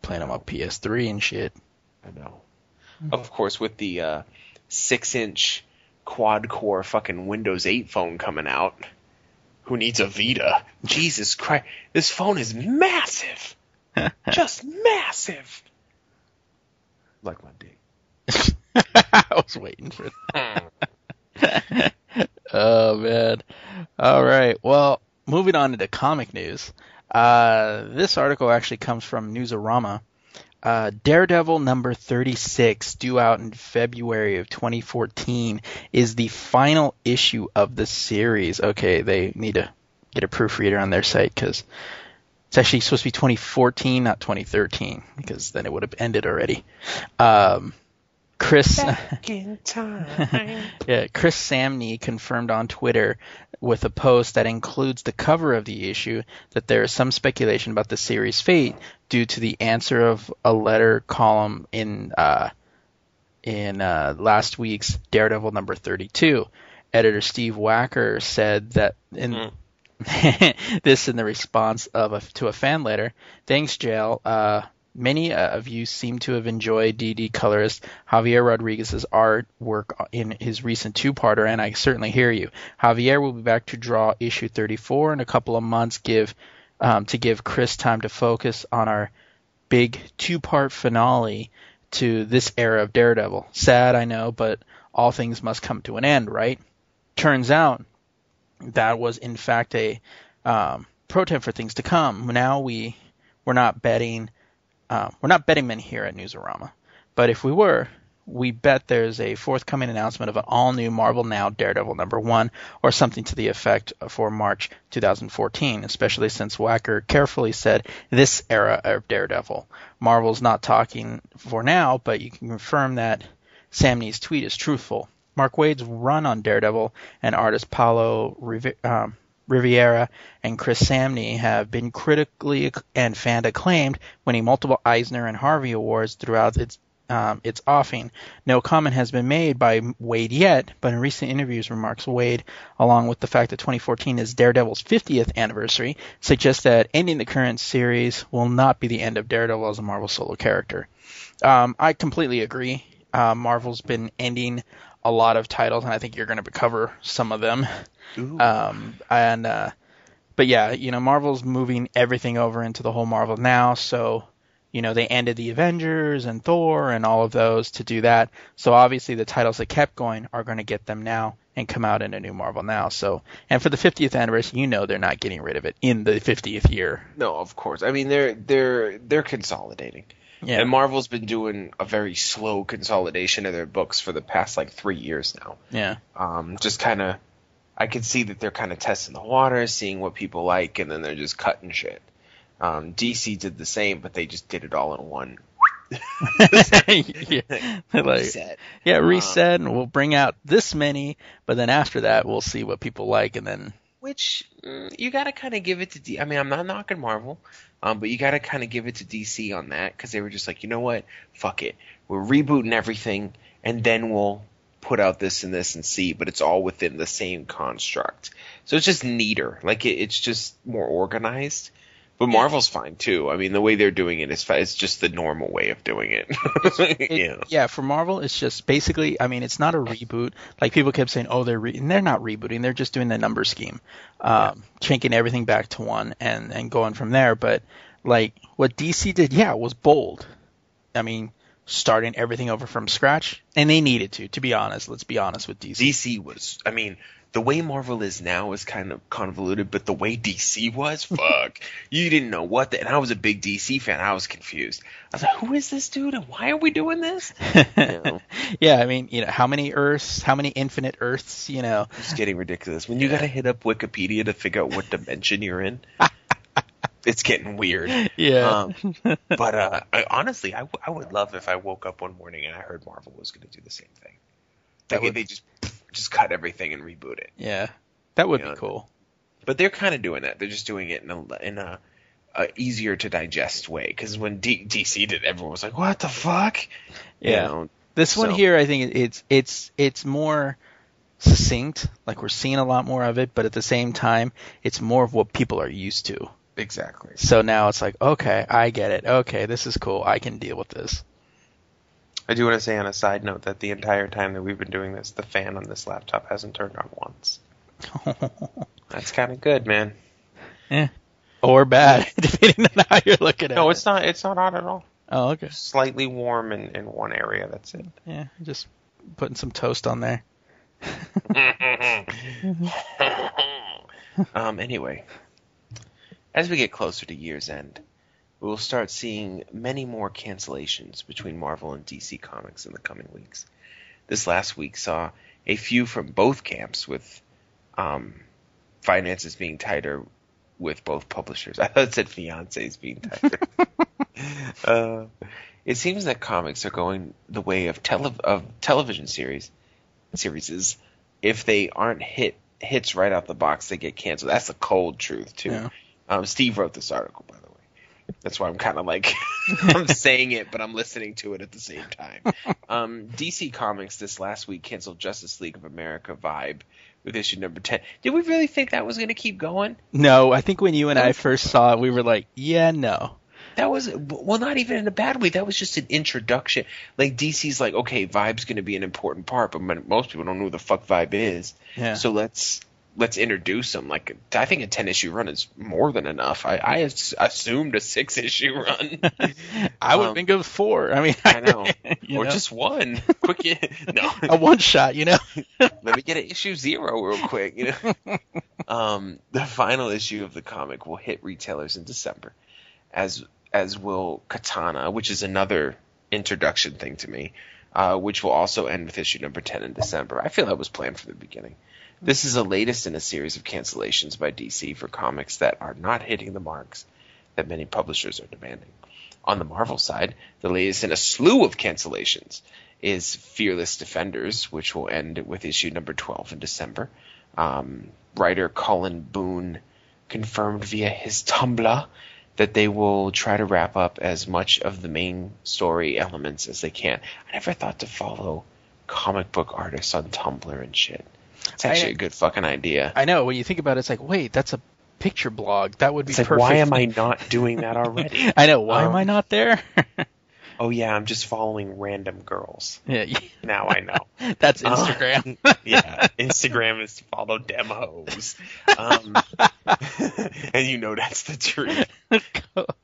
Playing on my PS3 and shit. I know. Of course, with the uh, six-inch quad-core fucking Windows 8 phone coming out, who needs a Vita? Jesus Christ, this phone is massive, <laughs> just massive. Like my dick. <laughs> I was waiting for that. <laughs> oh man. All right. Well, moving on into comic news. Uh, this article actually comes from Newsarama. Uh, Daredevil number 36, due out in February of 2014, is the final issue of the series. Okay, they need to get a proofreader on their site because it's actually supposed to be 2014, not 2013, because then it would have ended already. Um, Chris. Back <laughs> in time. Yeah, Chris Samnee confirmed on Twitter with a post that includes the cover of the issue that there is some speculation about the series' fate due to the answer of a letter column in uh, in uh, last week's Daredevil number 32. Editor Steve Wacker said that in <laughs> this in the response of a, to a fan letter. Thanks, Jail. Uh, many uh, of you seem to have enjoyed DD colorist Javier Rodriguez's artwork in his recent two-parter, and I certainly hear you. Javier will be back to draw issue 34 in a couple of months. Give um, to give Chris time to focus on our big two-part finale to this era of Daredevil. Sad, I know, but all things must come to an end, right? Turns out that was in fact a um, for things to come. Now we we're not betting uh, we're not betting men here at Newsarama, but if we were, we bet there's a forthcoming announcement of an all new Marvel Now Daredevil number one or something to the effect for March 2014, especially since Wacker carefully said this era of Daredevil. Marvel's not talking for now, but you can confirm that Samnee's tweet is truthful. Mark Waid's run on Daredevil and artist Rivi- um, Rivera and Chris Samnee have been critically and fan acclaimed, winning multiple Eisner and Harvey Awards throughout its um, its offing. No comment has been made by Waid yet, but in recent interviews, remarks Waid, along with the fact that 2014 is Daredevil's 50th anniversary, suggests that ending the current series will not be the end of Daredevil as a Marvel solo character. Um, I completely agree. Uh, Marvel's been ending a lot of titles, and I think you're going to cover some of them. Um, and uh, but yeah, you know, Marvel's moving everything over into the whole Marvel now, so you know they ended the Avengers and Thor and all of those to do that. So obviously the titles that kept going are going to get them now and come out in a new Marvel now. So and for the 50th anniversary, you know they're not getting rid of it in the 50th year. No, of course. I mean, they're they're they're consolidating. Yeah. And Marvel's been doing a very slow consolidation of their books for the past like three years now. Yeah. Um, just kind of, I can see that they're kind of testing the water, seeing what people like, and then they're just cutting shit. Um, DC did the same, but they just did it all in one. <laughs> yeah. <laughs> They're like, set. yeah, reset, and we'll bring out this many, but then after that, we'll see what people like, and then Which mm, you got to kind of give it to. D- I mean, I'm not knocking Marvel, um, but you got to kind of give it to DC on that because they were just like, you know what, fuck it, we're rebooting everything, and then we'll put out this and this and see, but it's all within the same construct. So it's just neater. Like it, it's just more organized. But Marvel's fine too. I mean, the way they're doing it is fi- it's just the normal way of doing it. <laughs> It- yeah. yeah, for Marvel, it's just basically. I mean, it's not a reboot. Like people kept saying, "Oh, they're re-, and they're not rebooting. They're just doing the number scheme, um, changing everything back to one and and going from there." But like what DC did, yeah, was bold. I mean, starting everything over from scratch, and they needed to. To be honest, let's be honest with DC. DC was, I mean, the way Marvel is now is kind of convoluted, but the way DC was, <laughs> fuck, you didn't know what the, and I was a big DC fan. I was confused. I was like, who is this dude, and why are we doing this? <laughs> know. yeah, I mean, you know, how many Earths, how many infinite Earths, you know? It's getting ridiculous. When you gotta hit up Wikipedia to figure out what dimension you're in, <laughs> it's getting weird. Yeah. Um, but uh, I, honestly, I, w- I would love if I woke up one morning and I heard Marvel was going to do the same thing. That Like would- they just just cut everything and reboot it. yeah, that would Yeah. be cool. But they're kind of doing that. They're just doing it in a in a, a easier to digest way. Because when D- DC did, everyone was like, "What the fuck?" You Yeah. know? This one here, I think it's it's it's more succinct. Like we're seeing a lot more of it, but at the same time, it's more of what people are used to. Exactly. So now it's like, okay, I get it. Okay, this is cool. I can deal with this. I do want to say on a side note that the entire time that we've been doing this, the fan on this laptop hasn't turned on once. <laughs> That's kind of good, man. or bad, <laughs> depending on how you're looking at it. No, it's not. It's not on at all. Oh, okay. Slightly warm in, in one area. That's it. Yeah, just putting some toast on there. <laughs> um. Anyway, as we get closer to year's end, we will start seeing many more cancellations between Marvel and DC Comics in the coming weeks. This last week saw a few from both camps, with um, finances being tighter with both publishers. <laughs> I thought it said fiancés being tighter. <laughs> uh, it seems that comics are going the way of tele- of television series series. If they aren't hit hits right out the box, they get canceled. That's the cold truth too. Yeah. Um, Steve wrote this article, by the way. That's why I'm kind of like <laughs> <laughs> I'm saying it, but I'm listening to it at the same time. Um, DC Comics this last week canceled Justice League of America Vibe with issue number ten. Did we really think that was going to keep going? No, I think when you and I first saw it, we were like, yeah, no. That was well, not even in a bad way. That was just an introduction. Like DC's like, okay, Vibe's going to be an important part, but most people don't know who the fuck Vibe is. Yeah. So let's let's introduce them. Like I think a ten issue run is more than enough. I, I assumed a six <laughs> issue run. I would Um, good with four. I mean, I know, <laughs> or know? just one. Quick, <laughs> no. a one shot. You know. Let me get an issue zero real quick. You know, um, the final issue of the comic will hit retailers in December, as as will Katana, which is another introduction thing to me, uh, which will also end with issue number ten in December. I feel that was planned from the beginning. This is the latest in a series of cancellations by DC for comics that are not hitting the marks that many publishers are demanding. On the Marvel side, the latest in a slew of cancellations is Fearless Defenders, which will end with issue number 12 in December. Um, writer Cullen Bunn confirmed via his Tumblr that they will try to wrap up as much of the main story elements as they can. I never thought to follow comic book artists on Tumblr and shit. It's actually I- a good fucking idea. I know. When you think about it, it's like, wait, that's a picture blog. That would be It's like, perfect. why am I not doing that already? <laughs> I know. Why am Um, I not there? <laughs> Oh yeah, I'm just following random girls. yeah, <laughs> Now I know. that's Uh, Instagram. yeah, Instagram is to follow demos. Um, and you know that's the truth.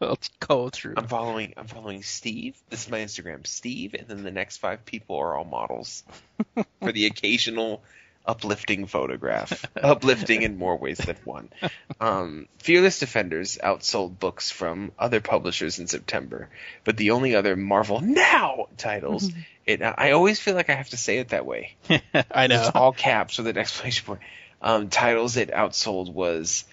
it's cold true. I'm following. I'm following Steve. This is my Instagram, Steve, and then the next five people are all models for the occasional uplifting photograph. <laughs> uplifting in more ways than one. Um, Fearless Defenders outsold books from other publishers in September, but the only other Marvel Now titles. It. I always feel like I have to say it that way. <laughs> I know. It's all caps with an exclamation point. Um, titles it outsold was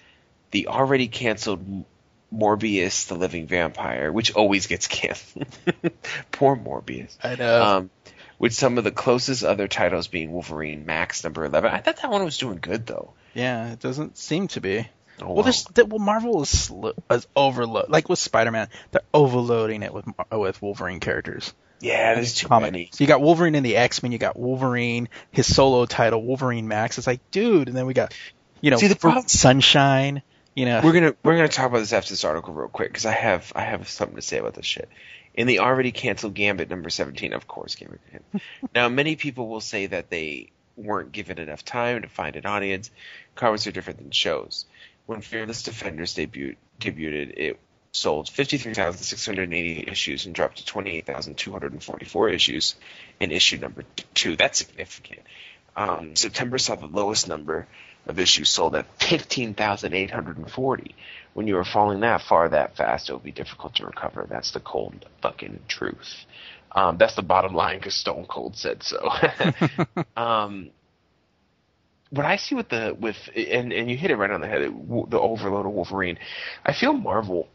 the already canceled Morbius, the Living Vampire, which always gets canceled. <laughs> Poor Morbius. I know. Um, with some of the closest other titles being Wolverine Max number eleven. I thought that one was doing good though. yeah, it doesn't seem to be. Oh, Well, wow. there's that, well, Marvel is sl- is overload like with Spider-Man. They're overloading it with Mar- uh, with Wolverine characters. yeah, there's too Comic. many. So you got Wolverine in the X-Men. You got Wolverine, his solo title, Wolverine Max. It's like, dude. And then we got, you know, See, the problem- Sunshine. You know, We're gonna we're gonna talk about this after this article real quick because I have I have something to say about this shit. In the already canceled Gambit number seventeen, of course, Gambit. <laughs> now, many people will say that they weren't given enough time to find an audience. Comics are different than shows. When Fearless Defenders debuted, debuted it sold 53,680 issues and dropped to 28,244 issues in issue number two. That's significant. Um, September saw the lowest number of issues sold at 15,840. When you are falling that far that fast, it will be difficult to recover. That's the cold fucking truth. Um, that's the bottom line because Stone Cold said so. <laughs> um, what I see with the with and and you hit it right on the head, the overload of Wolverine. I feel Marvel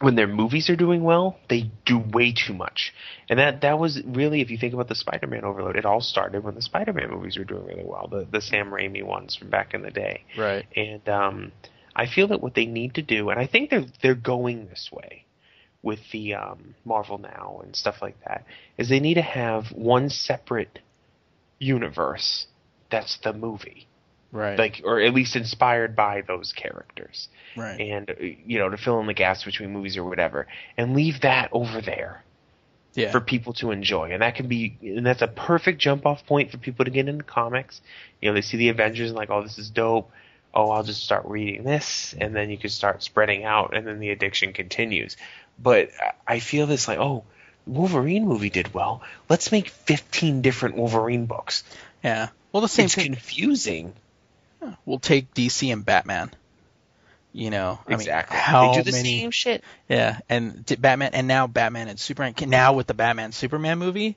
when their movies are doing well, they do way too much. And that that was really, if you think about the Spider-Man overload, it all started when the Spider-Man movies were doing really well, the the Sam Raimi ones from back in the day. right. And um, I feel that what they need to do, and I think they're they're going this way with the um, Marvel now and stuff like that, is they need to have one separate universe that's the movie, Right. like or at least inspired by those characters, right. and uh, you know to fill in the gaps between movies or whatever, and leave that over there yeah. for people to enjoy, and that can be, and that's a perfect jump off point for people to get into comics. You know, they see the Avengers and like, oh, this is dope. Oh, I'll just start reading this, and then you can start spreading out, and then the addiction continues. But I- feel this like, oh, Wolverine movie did well. Let's make fifteen different Wolverine books. yeah. Well, the same it's thing. confusing. We'll take DC and Batman. You know, I mean, Exactly. how they do the many? same shit. Yeah, and Batman, and now Batman and Superman. Now with the Batman Superman movie,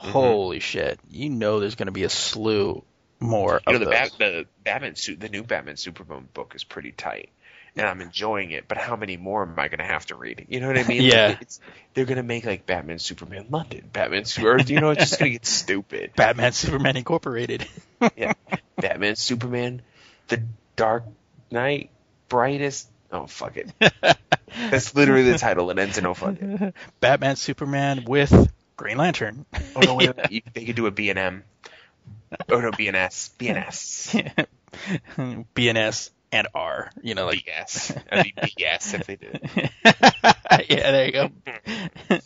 Mm-hmm. holy shit! You know, there's going to be a slew more You know, of the. Bat, the Batman suit, the new Batman Superman book is pretty tight, and I'm enjoying it. But how many more am I going to have to read? You know what I <laughs> mean? Like, Yeah. it's, they're going to make like Batman Superman London, Batman Super. You know, it's just going to get <laughs> stupid. Batman Superman Incorporated. <laughs> Yeah, Batman Superman, the Dark Knight, brightest. Oh fuck it. That's literally the title. It ends in oh fuck it. Batman Superman with Green Lantern. Oh no, wait. You- they could do a B and M. Oh no, B and S. B and S. BNS and R. You know, like BS. That'd be BS if they did. <laughs> yeah, there you go. <laughs>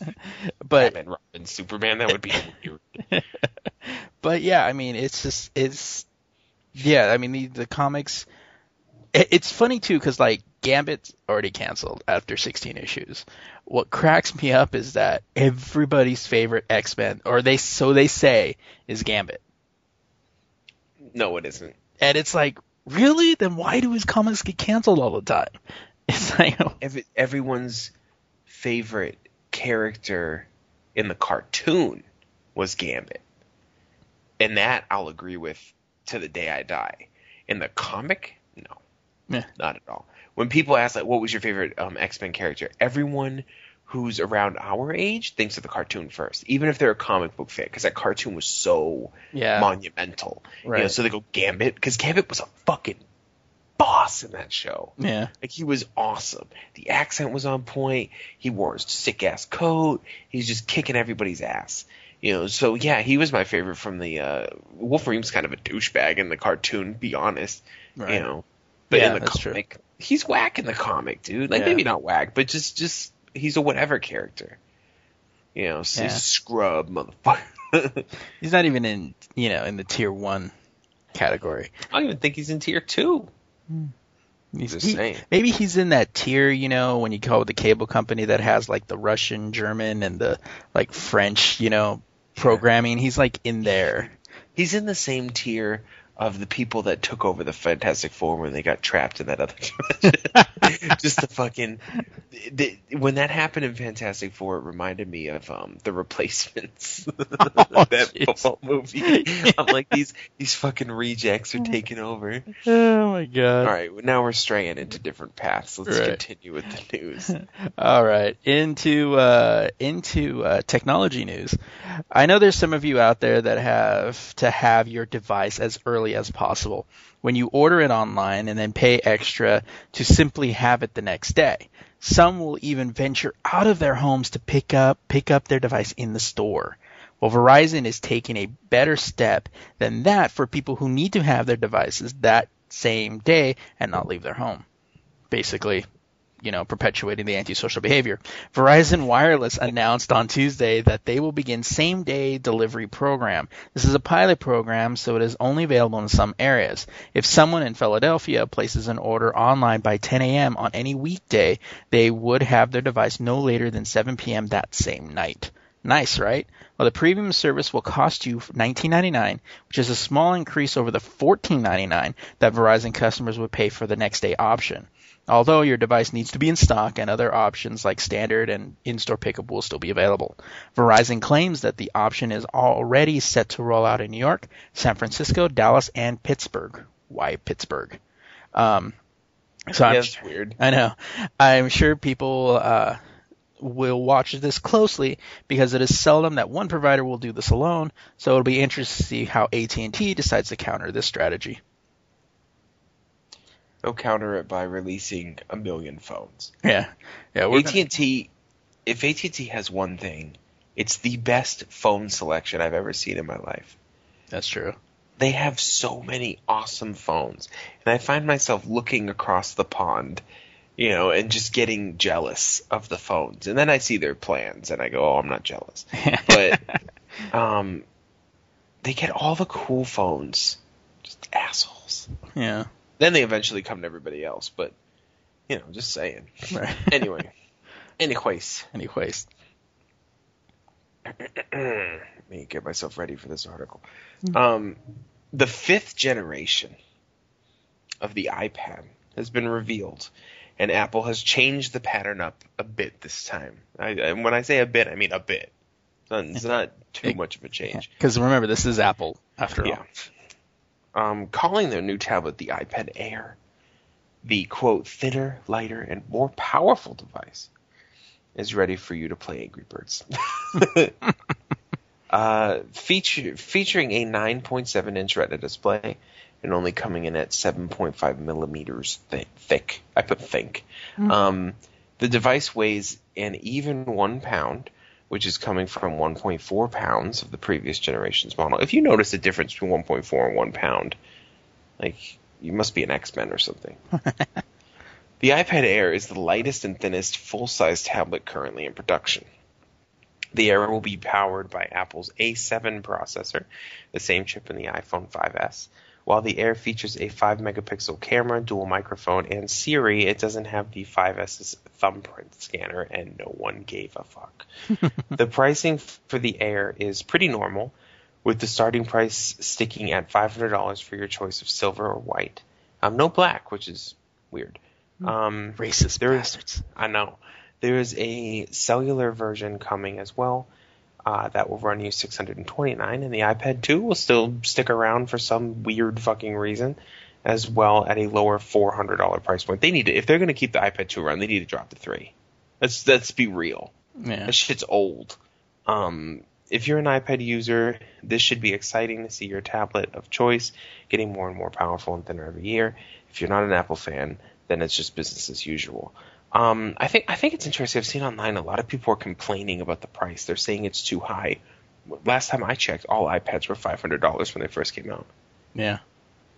but Batman, Robin, Superman. That would be weird. <laughs> but yeah, I mean, it's just it's yeah, I mean the the comics. it- It's funny too because like Gambit's already canceled after 16 issues. What cracks me up is that everybody's favorite X Men, or they so they say, is Gambit, No, it isn't. and it's like, really? Then why do his comics get canceled all the time? <laughs> It's like, Every, everyone's favorite character in the cartoon was Gambit, and that I'll agree with to the day I die. In the comic, no, Yeah. not at all. When people ask like, "What was your favorite um, X Men character?" Everyone who's around our age thinks of the cartoon first, even if they're a comic book fan, because that cartoon was so yeah, monumental. You know, Right. so they go Gambit because Gambit was a fucking boss in that show. yeah, Like he was awesome. The accent was on point. He wore his sick ass coat. He's just kicking everybody's ass. You know, so yeah, he was my favorite from the uh Wolverine's kind of a douchebag in the cartoon, be honest. right. You know. But Yeah, in the that's true. he's whack in the comic, dude. Like Yeah. maybe not whack, but just just he's a whatever character. You know, so he's a scrub motherfucker. <laughs> He's not even in you know in the tier one category. I don't even think he's in tier two. He's, Just he- saying. maybe he's in that tier, you know, when you with the cable company that has like the Russian, German, and the like French, you know, programming. He's like in there. He's in the same tier of the people that took over the Fantastic Four when they got trapped in that other <laughs> dimension. Just the fucking the, when that happened in Fantastic Four, it reminded me of um the Replacements, <laughs> that jeez. football movie. I'm like these these fucking rejects are taking over. Oh my god! All right, now we're straying into different paths. Let's Right. continue with the news. <laughs> All right, into uh, into uh, technology news. I know there's some of you out there that have to have your device as early as possible when you order it online and then pay extra to simply have it the next day. Some will even venture out of their homes to pick up pick up their device in the store. Well, Verizon is taking a better step than that for people who need to have their devices that same day and not leave their home. Basically, you know, perpetuating the antisocial behavior. Verizon Wireless announced on Tuesday that they will begin same day delivery program. This is a pilot program, so it is only available in some areas. If someone in Philadelphia places an order online by 10 a.m. on any weekday, they would have their device no later than 7 p.m. that same night. Nice, right? Well, the premium service will cost you $19.99, which is a small increase over the $14.99 that Verizon customers would pay for the next day option. Although your device needs to be in stock and other options like standard and in-store pickup will still be available. Verizon claims that the option is already set to roll out in New York, San Francisco, Dallas, and Pittsburgh. Why Pittsburgh? Um, so I'm weird. I know. I'm sure people uh, will watch this closely because it is seldom that one provider will do this alone. So it'll be interesting to see how AT&T decides to counter this strategy. They'll counter it by releasing a million phones. Yeah, yeah. AT and T, if AT and T has one thing, it's the best phone selection I've ever seen in my life. that's true. They have so many awesome phones, and I find myself looking across the pond, you know, and just getting jealous of the phones. And then I see their plans, and I go, "Oh, I'm not jealous." <laughs> But um, they get all the cool phones, just assholes. yeah. Then they eventually come to everybody else, but you know, just saying. Right. <laughs> Anyway, anyways. Anyways, <clears throat> Let me get myself ready for this article. Um, the fifth generation of the iPad has been revealed, and Apple has changed the pattern up a bit this time. I, and when I say a bit, I mean a bit. It's not, it's not too <laughs> much of a change. <laughs> because remember this is Apple after Yeah. all. Um, calling their new tablet the iPad Air, the quote thinner, lighter, and more powerful device is ready for you to play Angry Birds. <laughs> uh, feature, featuring a 9.7 inch Retina display and only coming in at 7.5 millimeters thi- thick. I put think. Um, the device weighs an even one pound, which is coming from 1.4 pounds of the previous generation's model. If you notice the difference between 1.4 and 1 pound, like you must be an X-Men or something. <laughs> the iPad Air is the lightest and thinnest full-size tablet currently in production. The Air will be powered by Apple's A7 processor, the same chip in the iPhone 5S, While the Air features a 5 megapixel camera, dual microphone, and Siri, it doesn't have the 5S's thumbprint scanner, and no one gave a fuck. <laughs> the pricing for the Air is pretty normal, with the starting price sticking at $500 for your choice of silver or white. Um, no black, which is weird. Um, Racist There is- bastards. I know. There is a cellular version coming as well uh, that will run you 629, and the iPad 2 will still stick around for some weird fucking reason, as well at a lower $400 price point. They need to, if they're going to keep the iPad 2 around, they need to drop to three. Let's let's be real. Yeah. That shit's old. Um, if you're an iPad user, this should be exciting to see your tablet of choice getting more and more powerful and thinner every year. If you're not an Apple fan, then it's just business as usual. Um, I think I think it's interesting. I've seen online a lot of people are complaining about the price. They're saying it's too high. Last time I checked, all iPads were five hundred dollars when they first came out, Yeah.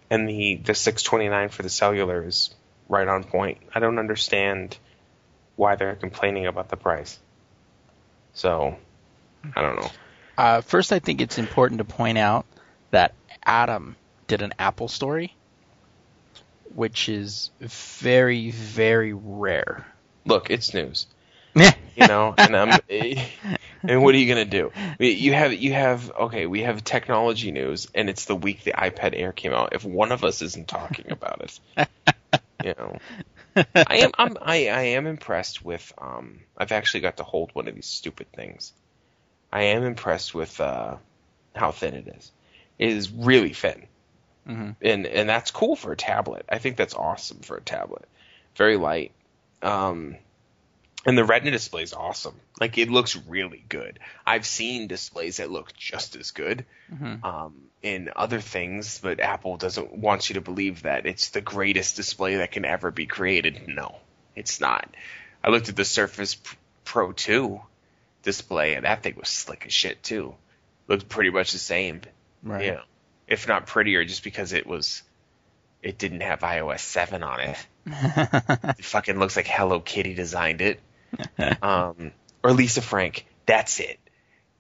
and the the six twenty nine for the cellular is right on point. I don't understand why they're complaining about the price. So, I don't know. Uh, first, I think it's important to point out that Adam did an Apple story, which is very, very rare. Look, it's news. <laughs> You know and um <laughs> and what are you gonna do? You have you have okay we have technology news and it's the week the ipad air came out. If one of us isn't talking about it you know. <laughs> I am I'm, i i am impressed with um i've actually got to hold one of these stupid things. I am impressed with uh how thin it is. It is really thin Mhm. and and that's cool for a tablet i think that's awesome for a tablet very light um and the Retina display is awesome. Like it looks really good. I've seen displays that look just as good Mhm. um, in other things, but Apple doesn't want you to believe that it's the greatest display that can ever be created. No, it's not. I looked at the Surface Pro 2 display, and that thing was slick as shit too. Looked pretty much the same. Right. Yeah, if not prettier, just because it was. It didn't have iOS 7 on it. <laughs> It fucking looks like Hello Kitty designed it. <laughs> um, or Lisa Frank. That's it.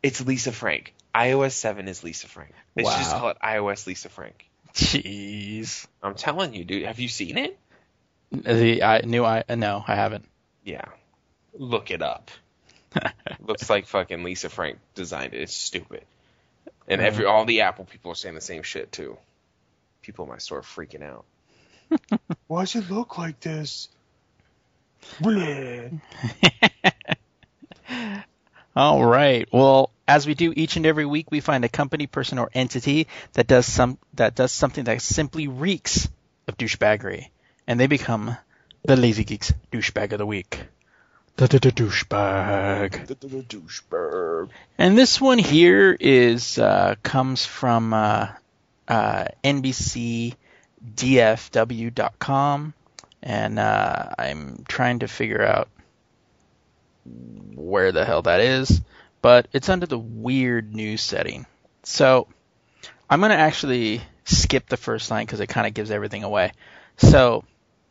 It's Lisa Frank. iOS 7 is Lisa Frank. They should just call it iOS Lisa Frank. Jeez. I'm telling you, dude. Have you seen it? The I knew I no, I haven't. Yeah. Look it up. <laughs> Looks like fucking Lisa Frank designed it. It's stupid. And every all the Apple people are saying the same shit too. People in my store are freaking out. <laughs> Why does it look like this? Bleh. <laughs> All right. Well, as we do each and every week, we find a company, person, or entity that does some that does something that simply reeks of douchebaggery, and they become the Lazy Geeks douchebag of the week. The the- the douchebag. The, the, the douchebag. And this one here is uh, comes from uh, uh, NBCDFW.com, and uh, I'm trying to figure out where the hell that is, but it's under the weird news setting. So I'm going to actually skip the first line because it kind of gives everything away. So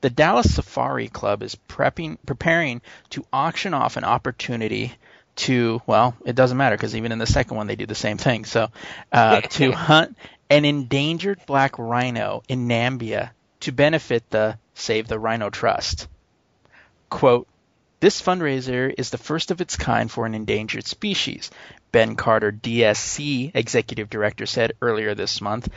the Dallas Safari Club is prepping, preparing to auction off an opportunity to, well, it doesn't matter because even in the second one they do the same thing. So uh, <laughs> to hunt an endangered black rhino in Nambia to benefit the Save the Rhino Trust. Quote, this fundraiser is the first of its kind for an endangered species, Ben Carter, DSC executive director, said earlier this month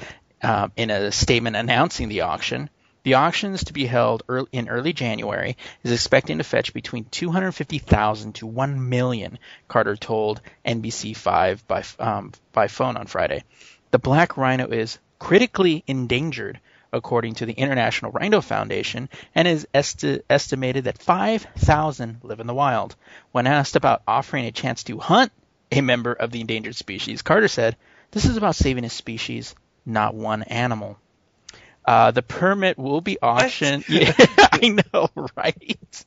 um, in a statement announcing the auction. The auction is to be held early, in early January, is expecting to fetch between 250,000 to 1 million, Carter told NBC5 by, um, by phone on Friday. The black rhino is critically endangered, according to the International Rhino Foundation, and is esti- estimated that 5,000 live in the wild. When asked about offering a chance to hunt a member of the endangered species, Carter said, This is about saving a species, not one animal. Uh, the permit will be auctioned. <laughs> Yeah, <laughs> I know, right?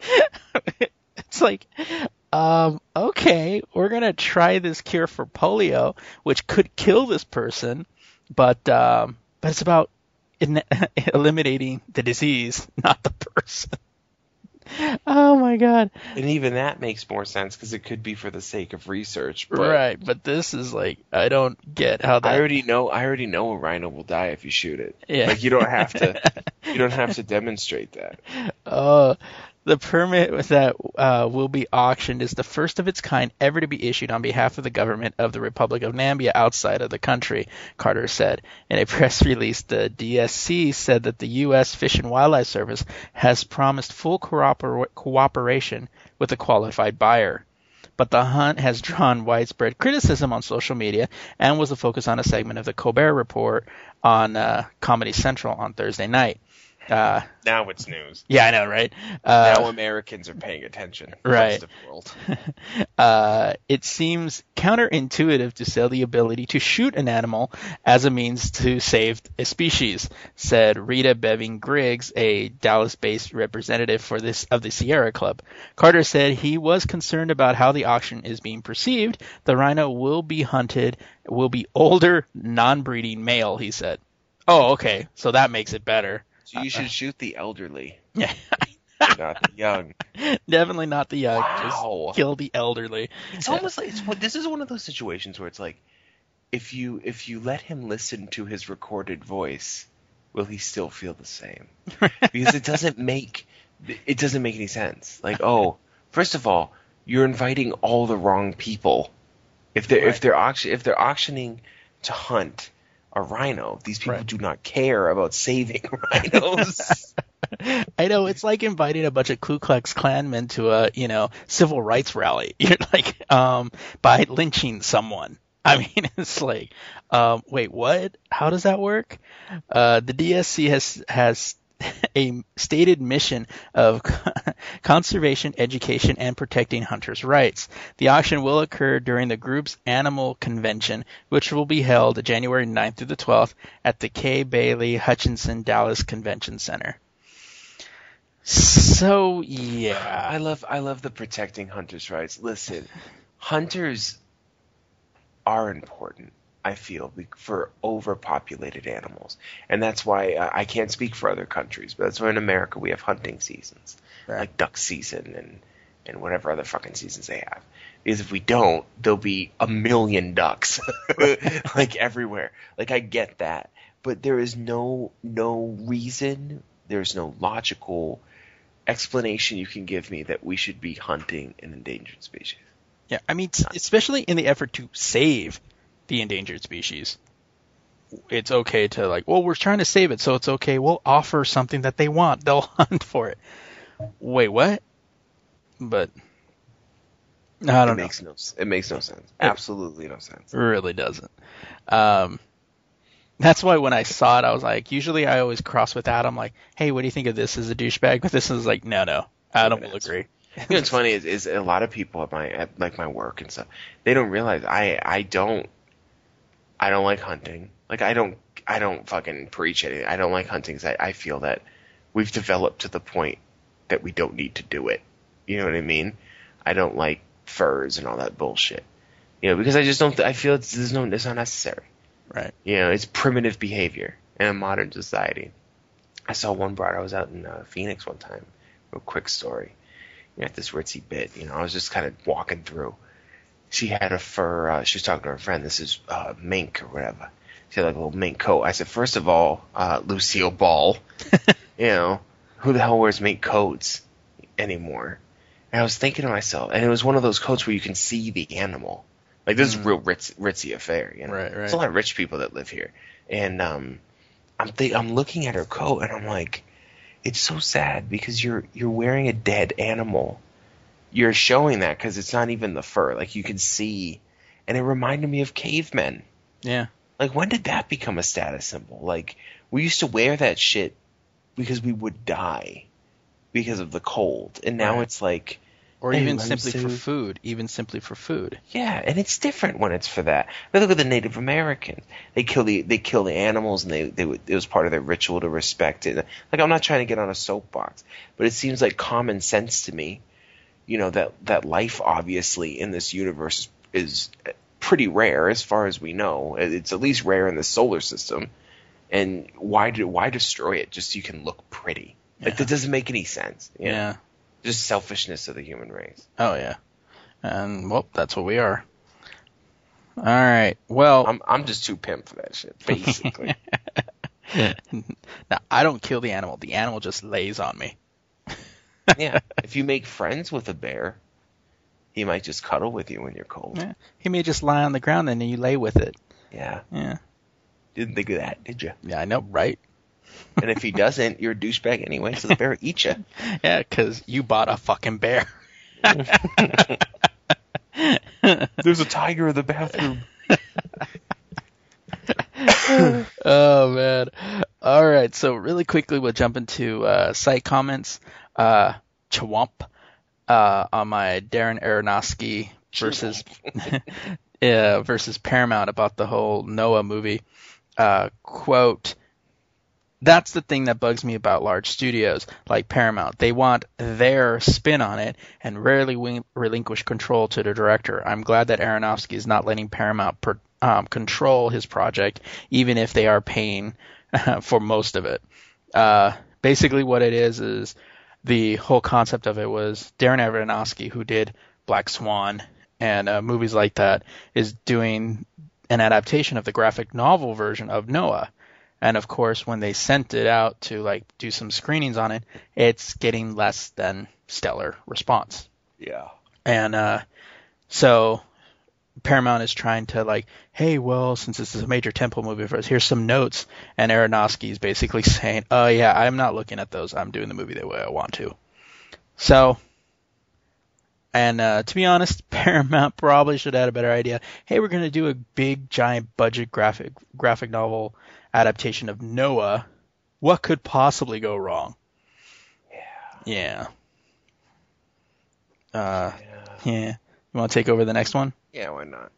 <laughs> it's like, um, okay, we're gonna try this cure for polio, which could kill this person, but um, but it's about in- eliminating the disease, not the person. <laughs> oh my god. And even that makes more sense because it could be for the sake of research. But right, but this is like I don't get how that. I already know. I already know a rhino will die if you shoot it. Yeah. Like you don't have to. <laughs> you don't have to demonstrate that. Uh, the permit that uh, will be auctioned is the first of its kind ever to be issued on behalf of the government of the Republic of Namibia outside of the country, Carter said. In a <laughs> press release, the DSC said that the U.S. Fish and Wildlife Service has promised full corroper- cooperation with a qualified buyer. But the hunt has drawn widespread criticism on social media and was the focus on a segment of the Colbert Report on uh, Comedy Central on Thursday night. Uh, Now it's news. yeah, I know, right? Uh, now Americans are paying attention. Right. The world. <laughs> uh, it seems counterintuitive to sell the ability to shoot an animal as a means to save a species, said Rita Beving Griggs, a Dallas-based representative for this of the Sierra Club. Carter said he was concerned about how the auction is being perceived. The rhino will be hunted, will be older, non-breeding male, he said. Oh, okay, so that makes it better. So you should shoot the elderly, Yeah, not the young. <laughs> definitely not the young. Wow. Just kill the elderly. It's almost like it's, this is one of those situations where it's like, if you if you let him listen to his recorded voice, will he still feel the same? <laughs> Because it doesn't make it doesn't make any sense. Like, oh, first of all, you're inviting all the wrong people. If they're if they're auction if they're auctioning to hunt a rhino, these people Right. do not care about saving <laughs> rhinos. <laughs> I know it's like inviting a bunch of Ku Klux Klanmen to a you know civil rights rally. <laughs> You're like um by lynching someone. I mean, it's like, um, wait, what? How does that work? Uh, the DSC has has a stated mission of <laughs> conservation, education, and protecting hunters' rights. The auction will occur during the group's animal convention, which will be held January 9th through the 12th at the Kay Bailey Hutchison Dallas Convention Center. So yeah, I love I love the protecting hunters' rights. Listen, hunters are important. I feel for overpopulated animals, and that's why uh, I can't speak for other countries, but that's why in America we have hunting seasons, Right. like duck season and and whatever other fucking seasons they have. Because if we don't, there'll be a million ducks, <laughs> like everywhere. Like I get that, but there is no no reason. There's no logical explanation you can give me that we should be hunting an endangered species. yeah. I mean, especially in the effort to save the endangered species, it's okay to like, well, we're trying to save it, so it's okay. We'll offer something that they want. <laughs> They'll hunt for it. Wait, what? But I don't know. makes no it makes no sense. Absolutely no sense. It really doesn't. Um, that's why when I saw it, I was like, usually I always cross with Adam, like, hey, what do you think of this as a douchebag? But this is like, no, no, Adam will agree. You know what's funny is, is a lot of people at my at like my work and stuff. They don't realize I I don't I don't like hunting. Like I don't I don't fucking preach anything. I don't like hunting 'cause I, I feel that we've developed to the point that we don't need to do it. You know what I mean? I don't like furs and all that bullshit. You know, because I just don't. I feel it's there's no it's not necessary. Right. You know, it's primitive behavior in a modern society. I saw one broad. I was out in uh, Phoenix one time. Real quick story. You know, at this ritzy bit, you know, I was just kind of walking through. She had a fur. Uh, she was talking to her friend. This is uh, mink or whatever. She had like a little mink coat. I said, first of all, uh, Lucille Ball. <laughs> you know, who the hell wears mink coats anymore? And I was thinking to myself, and it was one of those coats where you can see the animal. Like this is real ritz, ritzy affair, you know. Right, right. There's a lot of rich people that live here, and um, I'm think I'm looking at her coat, and I'm like, it's so sad because you're you're wearing a dead animal. You're showing that because it's not even the fur, like you can see, and it reminded me of cavemen. Yeah. Like when did that become a status symbol? Like we used to wear that shit because we would die because of the cold, and now Right. it's like Or Hey, even I'm simply for food. Even simply for food. Yeah, and it's different when it's for that. But look at the Native Americans. They kill the they kill the animals, and they they it was part of their ritual to respect it. Like I'm not trying to get on a soapbox, but it seems like common sense to me. You know that that life obviously in this universe is pretty rare as far as we know. It's at least rare in the solar system. And why do why destroy it just so you can look pretty? Like Yeah. that doesn't make any sense. know? Yeah. Just selfishness of the human race. Oh yeah, and well, that's what we are. All right. Well, I'm I'm just too pimp for that shit, basically. <laughs> now, I don't kill the animal. The animal just lays on me. <laughs> yeah. If you make friends with a bear, he might just cuddle with you when you're cold. Yeah. He may just lie on the ground and then you lay with it. Yeah. Yeah. Didn't think of that, did you? Yeah, I know, right? <laughs> And if he doesn't, you're a douchebag anyway, so the bear will eat you. <laughs> Yeah, because you bought a fucking bear. <laughs> There's a tiger in the bathroom. oh man. All right. So really quickly, we'll jump into uh, site comments. Uh, Chwomp uh, on my Darren Aronofsky versus uh, <laughs> versus Paramount about the whole Noah movie. Uh, quote. That's the thing that bugs me about large studios like Paramount. They want their spin on it and rarely win- relinquish control to the director. I'm glad that Aronofsky is not letting Paramount per- um, control his project, even if they are paying <laughs> for most of it. Uh, basically, what it is is the whole concept of it was Darren Aronofsky, who did Black Swan and uh, movies like that, is doing an adaptation of the graphic novel version of Noah. And of course, when they sent it out to like do some screenings on it, it's getting less than stellar response. Yeah. And uh, so Paramount is trying to like, hey, well, since this is a major tentpole movie for us, here's some notes. And Aronofsky is basically <laughs> saying, oh yeah, I'm not looking at those. I'm doing the movie the way I want to. So, and uh, to be honest, <laughs> Paramount probably should have had a better idea. Hey, we're gonna do a big, giant budget graphic graphic novel adaptation of Noah. What could possibly go wrong? Yeah. Yeah. Uh, yeah. You want to take over the next one? Yeah, why not?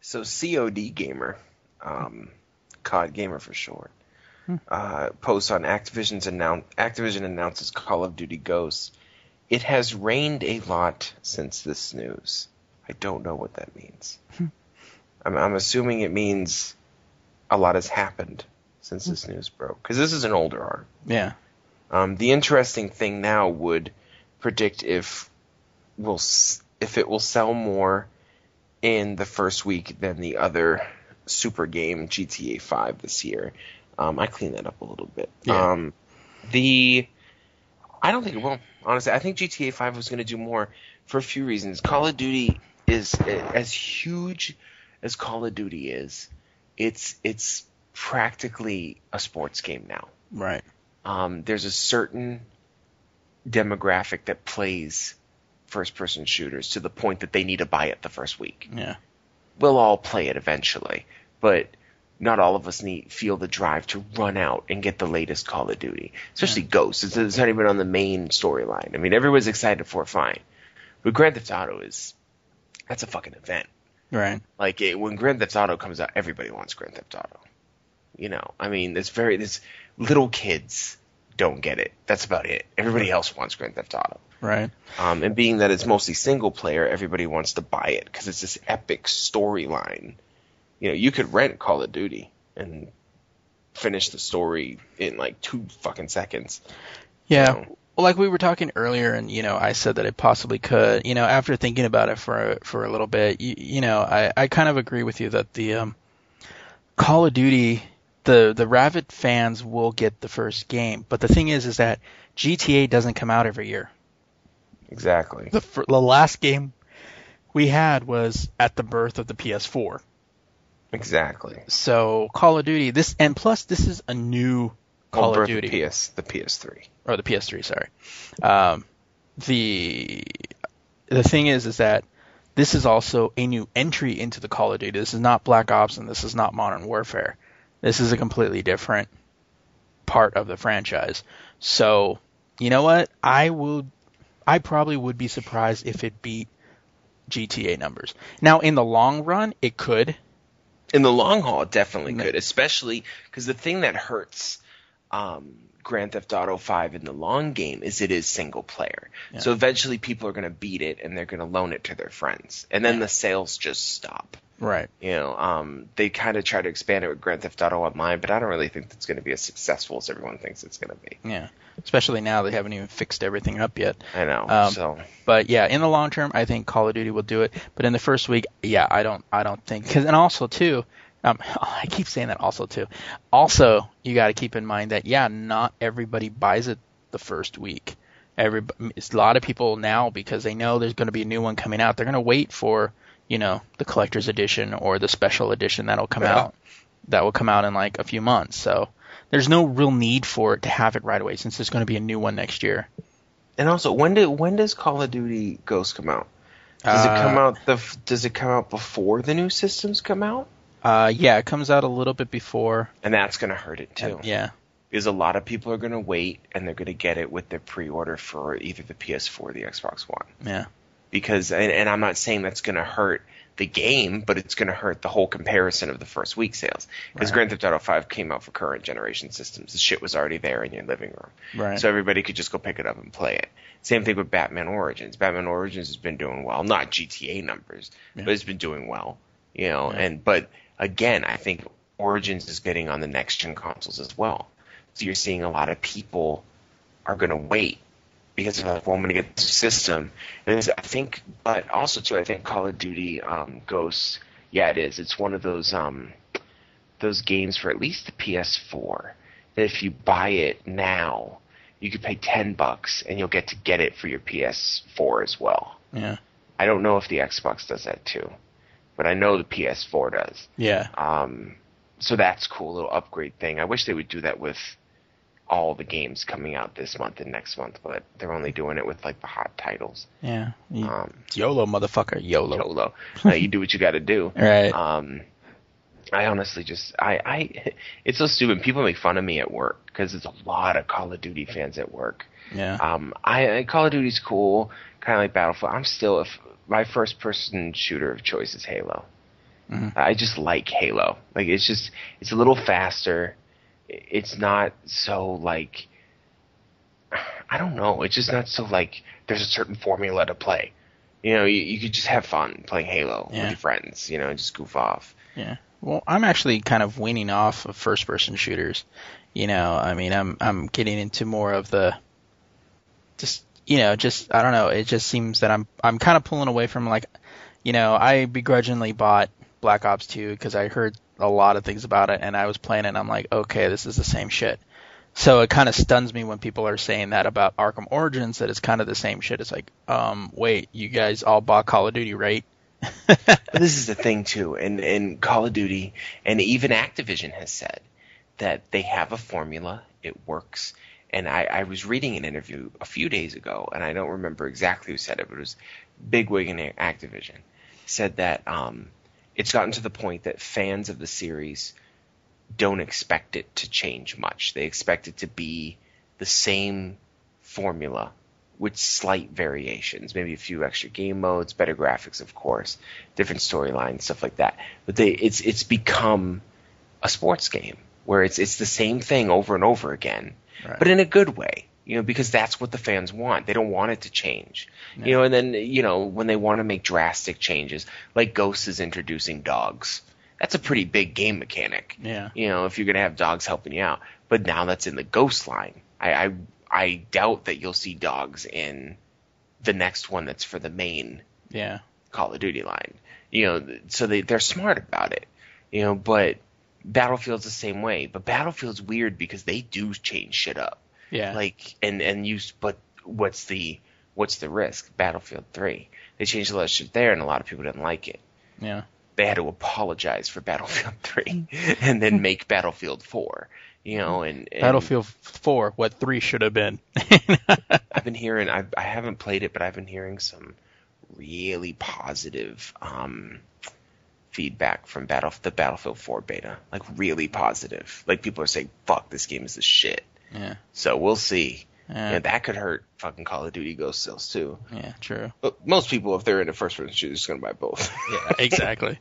So COD Gamer, um, COD Gamer for short, uh, posts on Activision's announce Activision announces Call of Duty Ghosts. It has rained a lot since this news. I don't know what that means. I'm, I'm assuming it means a lot has happened since this news broke because this is an older art. Yeah. Um, the interesting thing now would predict if will if it will sell more in the first week than the other super game GTA 5 this year. Um, I cleaned that up a little bit. Yeah. Um, the I don't think it will. Honestly, I think GTA 5 was going to do more for a few reasons. Call of Duty is as huge as Call of Duty is. It's it's practically a sports game now Right. um, there's a certain demographic that plays first person shooters to the point that they need to buy it the first week. Yeah. We'll all play it eventually, but not all of us need feel the drive to run out and get the latest Call of Duty, especially Ghosts. It's, it's not even on the main storyline. I mean, everyone's excited for it, fine, but Grand Theft Auto is that's a fucking event. Right. Like it, when Grand Theft Auto comes out, everybody wants Grand Theft Auto. You know, I mean, it's very this little kids don't get it. That's about it. Everybody else wants Grand Theft Auto. Right. Um, and being that it's mostly single player, everybody wants to buy it because it's this epic storyline. You know, you could rent Call of Duty and finish the story in like two fucking seconds. Yeah. know. Well, like we were talking earlier, and you know, I said that it possibly could. You know, after thinking about it for for a little bit, you, you know, I, I kind of agree with you that the um, Call of Duty, the the Rabbit fans will get the first game, but the thing is, is that GTA doesn't come out every year. Exactly. The fir- the last game we had was at the birth of the PS4. Exactly. So Call of Duty, this and plus this is a new Call of birth Duty. PS, the PS3. or the PS3, sorry. Um, the the thing is, is that this is also a new entry into the Call of Duty. This is not Black Ops, and this is not Modern Warfare. This is a completely different part of the franchise. So, you know what? I will. I probably would be surprised if it beat GTA numbers. Now, in the long run, it could. in the long haul, it definitely could, especially because the thing that hurts um, Grand Theft Auto 5 in the long game is it is single player. So eventually people are going to beat it and they're going to loan it to their friends. And then Yeah. the sales just stop. Right. You know, um, they kind of try to expand it with Grand Theft Auto Online, but I don't really think that's going to be as successful as everyone thinks it's going to be. Yeah. Especially now they haven't even fixed everything up yet. I know. Um, so But yeah, in the long term, I think Call of Duty will do it. But in the first week, yeah, I don't, I don't think. Cause, and also too, um, <laughs> I keep saying that also too. Also, you got to keep in mind that yeah, not everybody buys it the first week. Every, it's a lot of people now because they know there's going to be a new one coming out. They're going to wait for you know the collector's edition or the special edition that'll come Yeah. out. That will come out in like a few months. So there's no real need for it to have it right away since there's going to be a new one next year. and also when do when does Call of Duty Ghost come out? Does it come Uh, out the Does it come out before the new systems come out? Uh, yeah, it comes out a little bit before. And that's going to hurt it too. yeah, because a lot of people are going to wait and they're going to get it with their pre-order for either the PS4 or the Xbox One. yeah, Because and, and I'm not saying that's going to hurt the game, but it's going to hurt the whole comparison of the first week sales. Because Right. Grand Theft Auto 5 came out for current generation systems. The shit was already there in your living room. right. So everybody could just go pick it up and play it. Same thing with Batman Origins. Batman Origins has been doing well, not GTA numbers, Yeah. but it's been doing well. You know, Yeah. and but again, I think Origins is getting on the next gen consoles as well. So you're seeing a lot of people are going to wait because they're like, well, I'm going to get the system. And it's- I think, but also too, I think Call of Duty um, Ghosts, yeah, it is. It's one of those um, those games for at least the PS4 that if you buy it now, you could pay ten bucks and you'll get to get it for your PS4 as well. yeah, I don't know if the Xbox does that too, but I know the PS4 does. yeah, Um, so that's cool, little upgrade thing. I wish they would do that with all the games coming out this month and next month, but they're only doing it with like the hot titles. yeah. You- Um, YOLO, motherfucker, YOLO. YOLO. Uh, you do what you got to do. <laughs> Right. Um, I honestly just I I it's so stupid. People make fun of me at work because there's a lot of Call of Duty fans at work. yeah, Um, I, I Call of Duty's cool, kind of like Battlefield. I'm still if my first person shooter of choice is Halo. Mhm. I just like Halo. Like it's just it's a little faster. It's not so like I don't know. It's just not so like there's a certain formula to play. You know, you, you could just have fun playing Halo Yeah. with your friends. You know, and just goof off. yeah. Well, I'm actually kind of weaning off of first-person shooters. You know, I mean, I'm I'm getting into more of the just you know, just I don't know. It just seems that I'm I'm kind of pulling away from like, you know, I begrudgingly bought Black Ops 2 because I heard a lot of things about it, and I was playing it, and I'm like, okay, this is the same shit. So it kind of stuns me when people are saying that about Arkham Origins, that it's kind of the same shit. It's like, um, wait, you guys all bought Call of Duty, right? But <laughs> this is the thing too, and and Call of Duty and even Activision has said that they have a formula, it works. And I, I was reading an interview a few days ago, and I don't remember exactly who said it, but it was bigwig in Activision said that um, it's gotten to the point that fans of the series don't expect it to change much. They expect it to be the same formula with slight variations, maybe a few extra game modes, better graphics, of course, different storylines, stuff like that. But they, it's it's become a sports game where it's it's the same thing over and over again, Right. but in a good way. You know, because that's what the fans want. They don't want it to change. You know, and then you know when they want to make drastic changes, like Ghost is introducing dogs. That's a pretty big game mechanic Yeah. you know, if you're gonna have dogs helping you out. But now that's in the ghost line. I I, I doubt that you'll see dogs in the next one that's for the main Yeah. Call of Duty line. You know, so they they're smart about it. You know, but Battlefield's the same way. But Battlefield's weird because they do change shit up. Yeah. Like and and use but what's the what's the risk? Battlefield 3. They changed a lot of shit there and a lot of people didn't like it yeah. they had to apologize for Battlefield <laughs> 3 and then make Battlefield 4. You know, and, and Battlefield 4, what 3 should have been. <laughs> I've been hearing, I, I haven't played it, but I've been hearing some really positive um, feedback from Battle the Battlefield 4 beta. Like really positive. Like people are saying, "Fuck, this game is the shit." Yeah. So we'll see. Yeah. Yeah, that could hurt fucking Call of Duty Ghost sales too. Yeah, true. But most people, if they're into first person shooters, are just gonna buy both. <laughs> Yeah, exactly.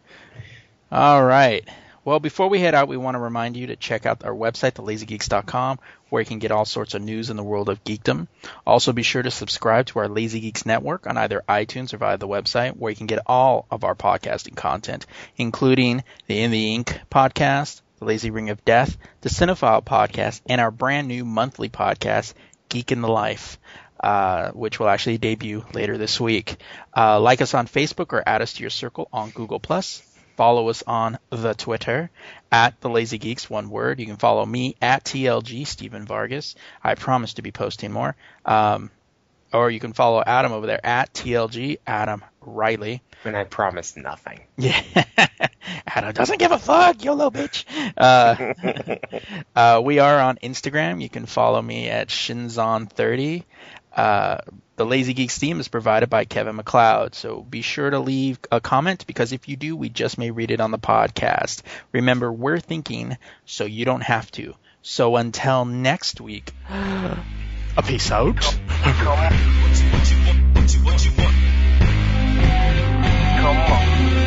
All right. Well, before we head out, we want to remind you to check out our website, thelazygeeks.com, where you can get all sorts of news in the world of geekdom. Also, be sure to subscribe to our Lazy Geeks network on either iTunes or via the website, where you can get all of our podcasting content, including the In the Ink podcast, the Lazy Ring of Death, the Cinephile podcast, and our brand new monthly podcast, Geek in the Life. Uh, which will actually debut later this week. Uh, like us on Facebook or add us to your circle on Google Plus. Follow us on the Twitter at the Lazy Geeks, one word. You can follow me at TLG Stephen Vargas. I promise to be posting more. Um, or you can follow Adam over there at TLG Adam Riley. And I promise nothing. Yeah, <laughs> Adam doesn't give a fuck, YOLO bitch. Uh, <laughs> uh, we are on Instagram. You can follow me at Shinzon30. Uh, the Lazy Geeks theme is provided by Kevin MacLeod, so be sure to leave a comment because if you do, we just may read it on the podcast. Remember, we're thinking, so you don't have to. So until next week, <gasps> <gasps> <laughs> a peace out. Come on. Come on.